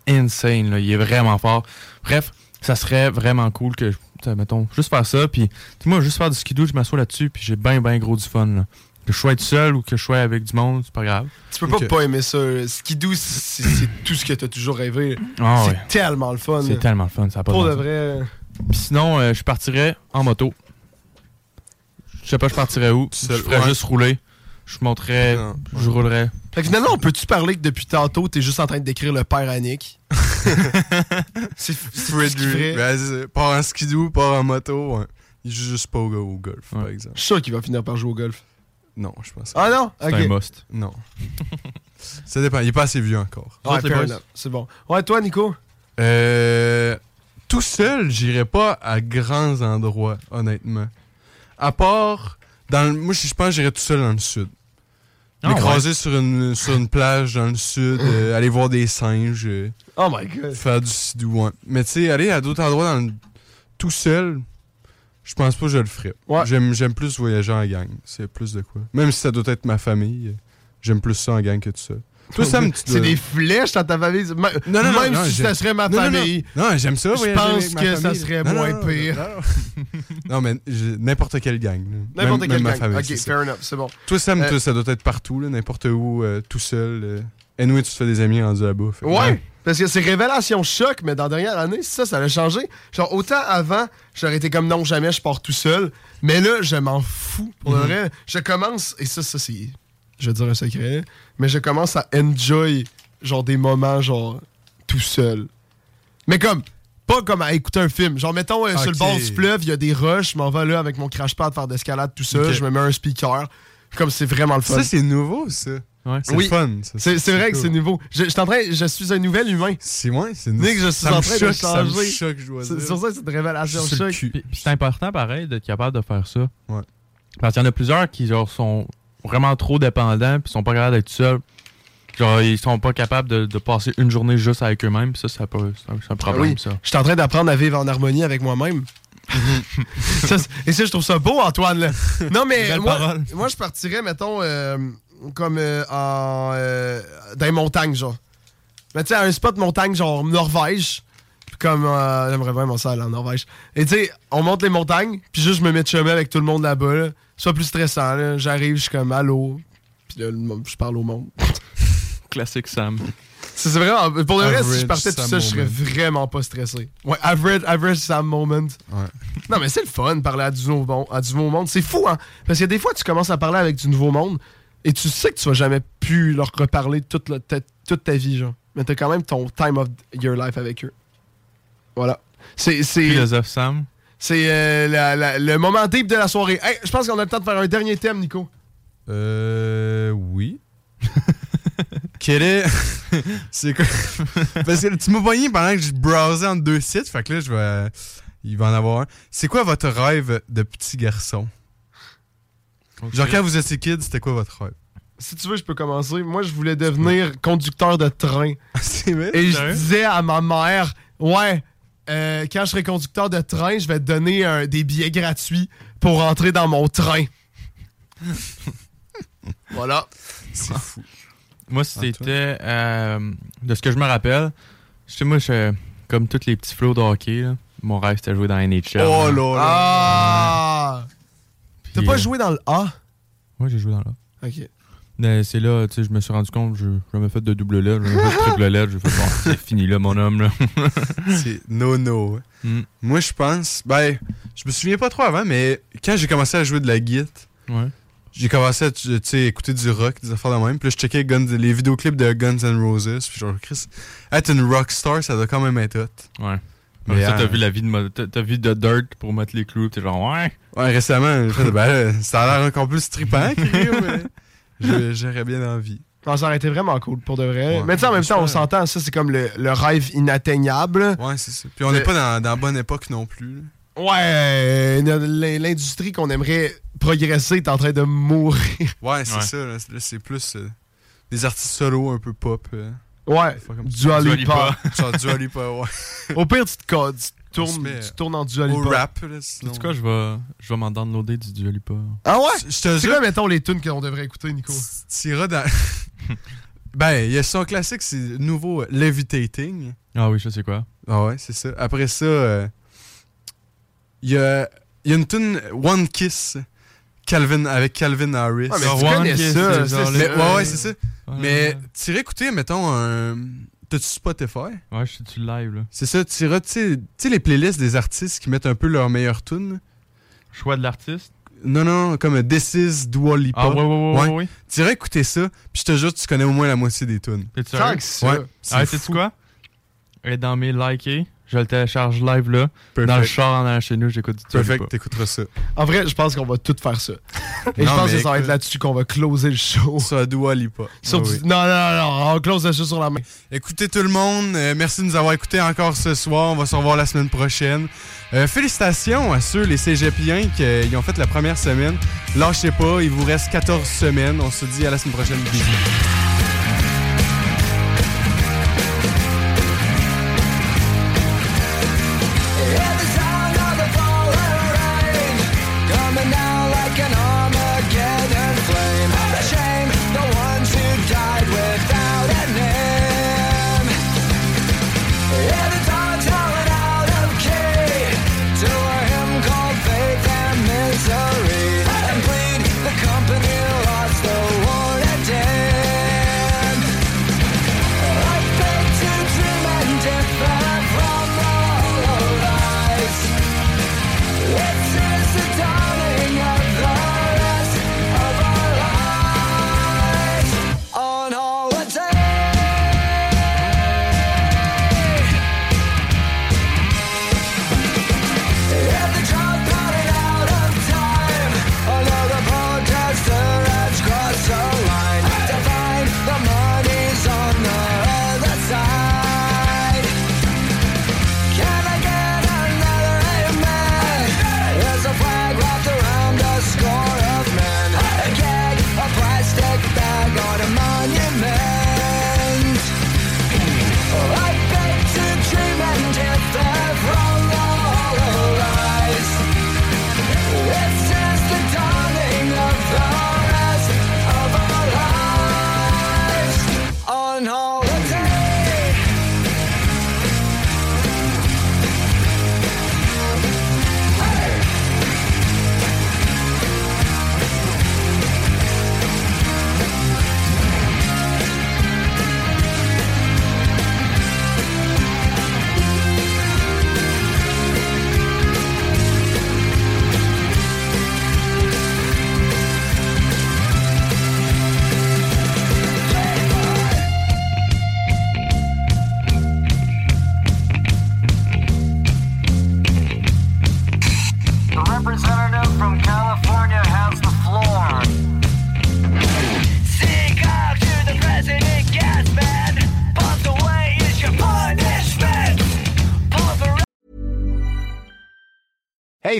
insane, il est vraiment fort. Bref, ça serait vraiment cool que, mettons, juste faire ça. Puis, moi, juste faire du skidoo, je m'assois là-dessus, puis j'ai bien, bien gros du fun. Que je sois être seul ou que je sois avec du monde, c'est pas grave. Tu peux pas Ok. pas aimer ça. Skidoo, c'est tout ce que t'as toujours rêvé. Ah c'est ouais. tellement le fun. C'est tellement le fun, ça a pas Pour de vrai. Puis sinon, euh, je partirais en moto. Je sais pas, je partirais où. Je ferais ouais. juste rouler. Je monterais, Non. je roulerais. Fait que finalement, on peut-tu parler que depuis tantôt, t'es juste en train de décrire le père à Nick? [LAUGHS] c'est. Ben, c'est- Part en skidoo, part en moto. ouais. Il joue juste pas au, au golf, par exemple. Je suis sûr qu'il va finir par jouer au golf. Non, je pense Ah non? C'est Ok. un must. Non. [LAUGHS] Ça dépend. Il est pas assez vieux encore. Ouais. C'est bon. Ouais, toi, Nico? Euh, tout seul, j'irais pas à grands endroits, honnêtement. À part, dans le- moi, je pense que j'irais tout seul dans le sud. Ah, M'écraser sur, une, sur une plage dans le sud, [LAUGHS] euh, aller voir des singes, euh, Oh my god. faire du sidou. ouais. Mais tu sais, aller à d'autres endroits dans le- tout seul, je pense pas que je le ferais. Ouais. J'aime, plus voyager en gang. C'est plus de quoi. Même si ça doit être ma famille, j'aime plus ça en gang que tout seul. Toi, Sam, tu C'est des flèches dans ta famille? Non, non, non, Même si ça serait ma famille. Non, j'aime ça. Je pense que ça serait moins pire. Non, mais n'importe quelle gang. N'importe quelle gang. famille, Ok, ça. fair enough, c'est bon. Toi, Sam, Euh, ça doit être partout, là, n'importe où, euh, tout seul. euh. Anyway, tu te fais des amis rendus là-bas. Ouais, parce que c'est révélation choc, mais dans la dernière année, ça, ça a changé. Genre, autant avant, j'aurais été comme non, jamais je pars tout seul. Mais là, je m'en fous. Pour le Mhm. vrai, je commence, et ça, ça, c'est. Je vais dire un secret, mais je commence à enjoy, genre, des moments, genre, tout seul. Mais comme. Pas comme à écouter un film. Genre, mettons, euh, sur le bord du fleuve, il y a des rushs, je m'en vais là avec mon crash pad faire d'escalade tout seul, Ok. je me mets un speaker. Comme c'est vraiment le fun. Ça, c'est nouveau, ça. C'est Oui. fun. ça. C'est vrai que c'est nouveau. Je, je suis en train, je suis un nouvel humain. C'est ouais, c'est Nick, je suis ça me en train de choque, ça me changer. choque, je dois C'est dire. sur ça, c'est une révélation choc. c'est important, pareil, d'être capable de faire ça. Ouais. Parce qu'il y en a plusieurs qui genre, sont vraiment trop dépendants puis sont pas capables d'être seuls. Genre, ils sont pas capables de, de passer une journée juste avec eux-mêmes. Ça, ça peut- c'est un, problème, Ah oui, ça. Je suis en train d'apprendre à vivre en harmonie avec moi-même. [LAUGHS] Ça, et ça, je trouve ça beau, Antoine. là. [LAUGHS] Non, mais moi, moi, je partirais, mettons, euh, comme euh, en, euh, dans les montagnes, genre. Mais tu sais, à un spot montagne, genre Norvège. Puis Comme, euh, j'aimerais vraiment ça aller en Norvège. Et tu sais, on monte les montagnes, puis juste je me mets de chemin avec tout le monde là-bas. Là. Pas plus stressant. là. J'arrive, je suis comme allô? Puis là, je parle au monde. [LAUGHS] Classique Sam. C'est c'est vraiment. Pour le reste, si je partais tout ça, je serais vraiment pas stressé. Ouais, average, average Sam moment. Non, mais c'est le fun de parler à du nouveau, monde- à du nouveau monde. C'est fou, hein? Parce que des fois, tu commences à parler avec du nouveau monde et tu sais que tu vas jamais plus leur reparler toute, la- ta, toute ta vie, genre. Mais t'as quand même ton time of your life avec eux. Voilà. C'est. Philosophe Sam. C'est euh, le moment deep de la soirée. Hey, je pense qu'on a le temps de faire un dernier thème, Nico. Euh. Oui. [LAUGHS] Quel est. [LAUGHS] c'est quoi? [LAUGHS] Parce que tu m'as poigné pendant que je browsais entre deux sites. Fait que là, je vais. Il va en avoir un. C'est quoi votre rêve de petit garçon? Genre, quand vous étiez kid, c'était quoi votre rêve? Si tu veux, je peux commencer. Moi, je voulais devenir conducteur de train. [LAUGHS] c'est vrai? Et je disais à ma mère, ouais, euh, quand je serai conducteur de train, je vais te donner un- des billets gratuits pour rentrer dans mon train. [LAUGHS] voilà. C'est fou. Moi, c'était. euh, de ce que je me rappelle, je sais, moi, je, comme tous les petits flots de hockey, là, mon rêve, c'était de jouer dans NHL. Oh là. là là! Ah! T'as pas euh, joué dans le A? Ouais, j'ai joué dans là. Ok. Mais c'est là, tu sais, je me suis rendu compte, je me fait de double je me fait de triple LED, j'ai fait, bon, [LAUGHS] c'est fini là, mon homme, là. [LAUGHS] C'est no-no. Mm. Moi, je pense. Ben, je me souviens pas trop avant, mais quand j'ai commencé à jouer de la guitare, Ouais. j'ai commencé à tu sais, écouter du rock, des affaires de même. Puis là, je checkais Guns- les vidéoclips de Guns N' Roses. Puis genre, Chris, être une rockstar, ça doit quand même être hot. Ouais. Mais, Mais ça, t'as euh, vu la vie de t'as vu de Dirt pour mettre les clous, t'es genre, ouais. Ouais, récemment, [LAUGHS] fait, ben, ça a l'air encore plus trippant, mais [LAUGHS] j'aurais bien envie. Non, ça aurait été vraiment cool pour de vrai. Ouais. Mais tu sais, en même temps, on s'entend, ça, c'est comme le, le rêve inatteignable. Ouais, c'est ça. Puis on n'est pas dans, dans la bonne époque non plus. Ouais, euh, l'industrie qu'on aimerait progresser est en train de mourir. Ouais, c'est Ouais. ça. C'est plus euh, des artistes solo un peu pop. euh. Ouais, Dua. Lipa. Dua Lipa, ouais. [LAUGHS] Au pire, tu te codes, tu tournes, tu tournes en Au dualité. rap, là, sinon. En tout cas, je vais, je vais m'en downloader du Dua Lipa. Ah ouais? Je te C'est jure, quoi, mettons, les tunes qu'on devrait écouter, Nico? t'iras dans. [LAUGHS] ben, il y a son classique, c'est nouveau euh, Levitating. Ah oui, je sais quoi? Ah ouais, c'est ça. Après ça, euh, il y, a, il y a une tune One Kiss Calvin, avec Calvin Harris. Ah, mais tu connais ça. c'est ça, Mais- ouais, ouais, c'est ça. Ouais, Mais t'irais écouter, mettons, un. T'as-tu Spotify? Ouais, je suis tu live, là? C'est ça, t'iras, tu sais- tu les playlists des artistes qui mettent un peu leur meilleure tune? Choix de l'artiste? Non, non, comme This is Dua Lipa. Ah, ouais, ouais, ouais, ouais. ouais. T'irais écouter ça, puis je te jure, tu connais au moins la moitié des tunes. T'es Tant sérieux? que ça. Ouais. c'est Ah, sais-tu quoi? Elle est dans mes likés. Je le télécharge live là. Dans le char en allant chez nous, j'écoute du. Perfect, t'écouteras ça. En vrai, je pense qu'on va tout faire ça. [LAUGHS] Et Non, je pense que ça va être là-dessus qu'on va closer le show. [LAUGHS] Ça Dua Lipa. Sur Ah oui. Non, non, non, on close le show sur la main. Écoutez tout le monde, euh, merci de nous avoir écoutés encore ce soir. On va se revoir la semaine prochaine. Euh, félicitations à ceux, les cégepiens, qui euh, ils ont fait la première semaine. Lâchez pas, il vous reste 14 semaines. On se dit à la semaine prochaine. Bisous.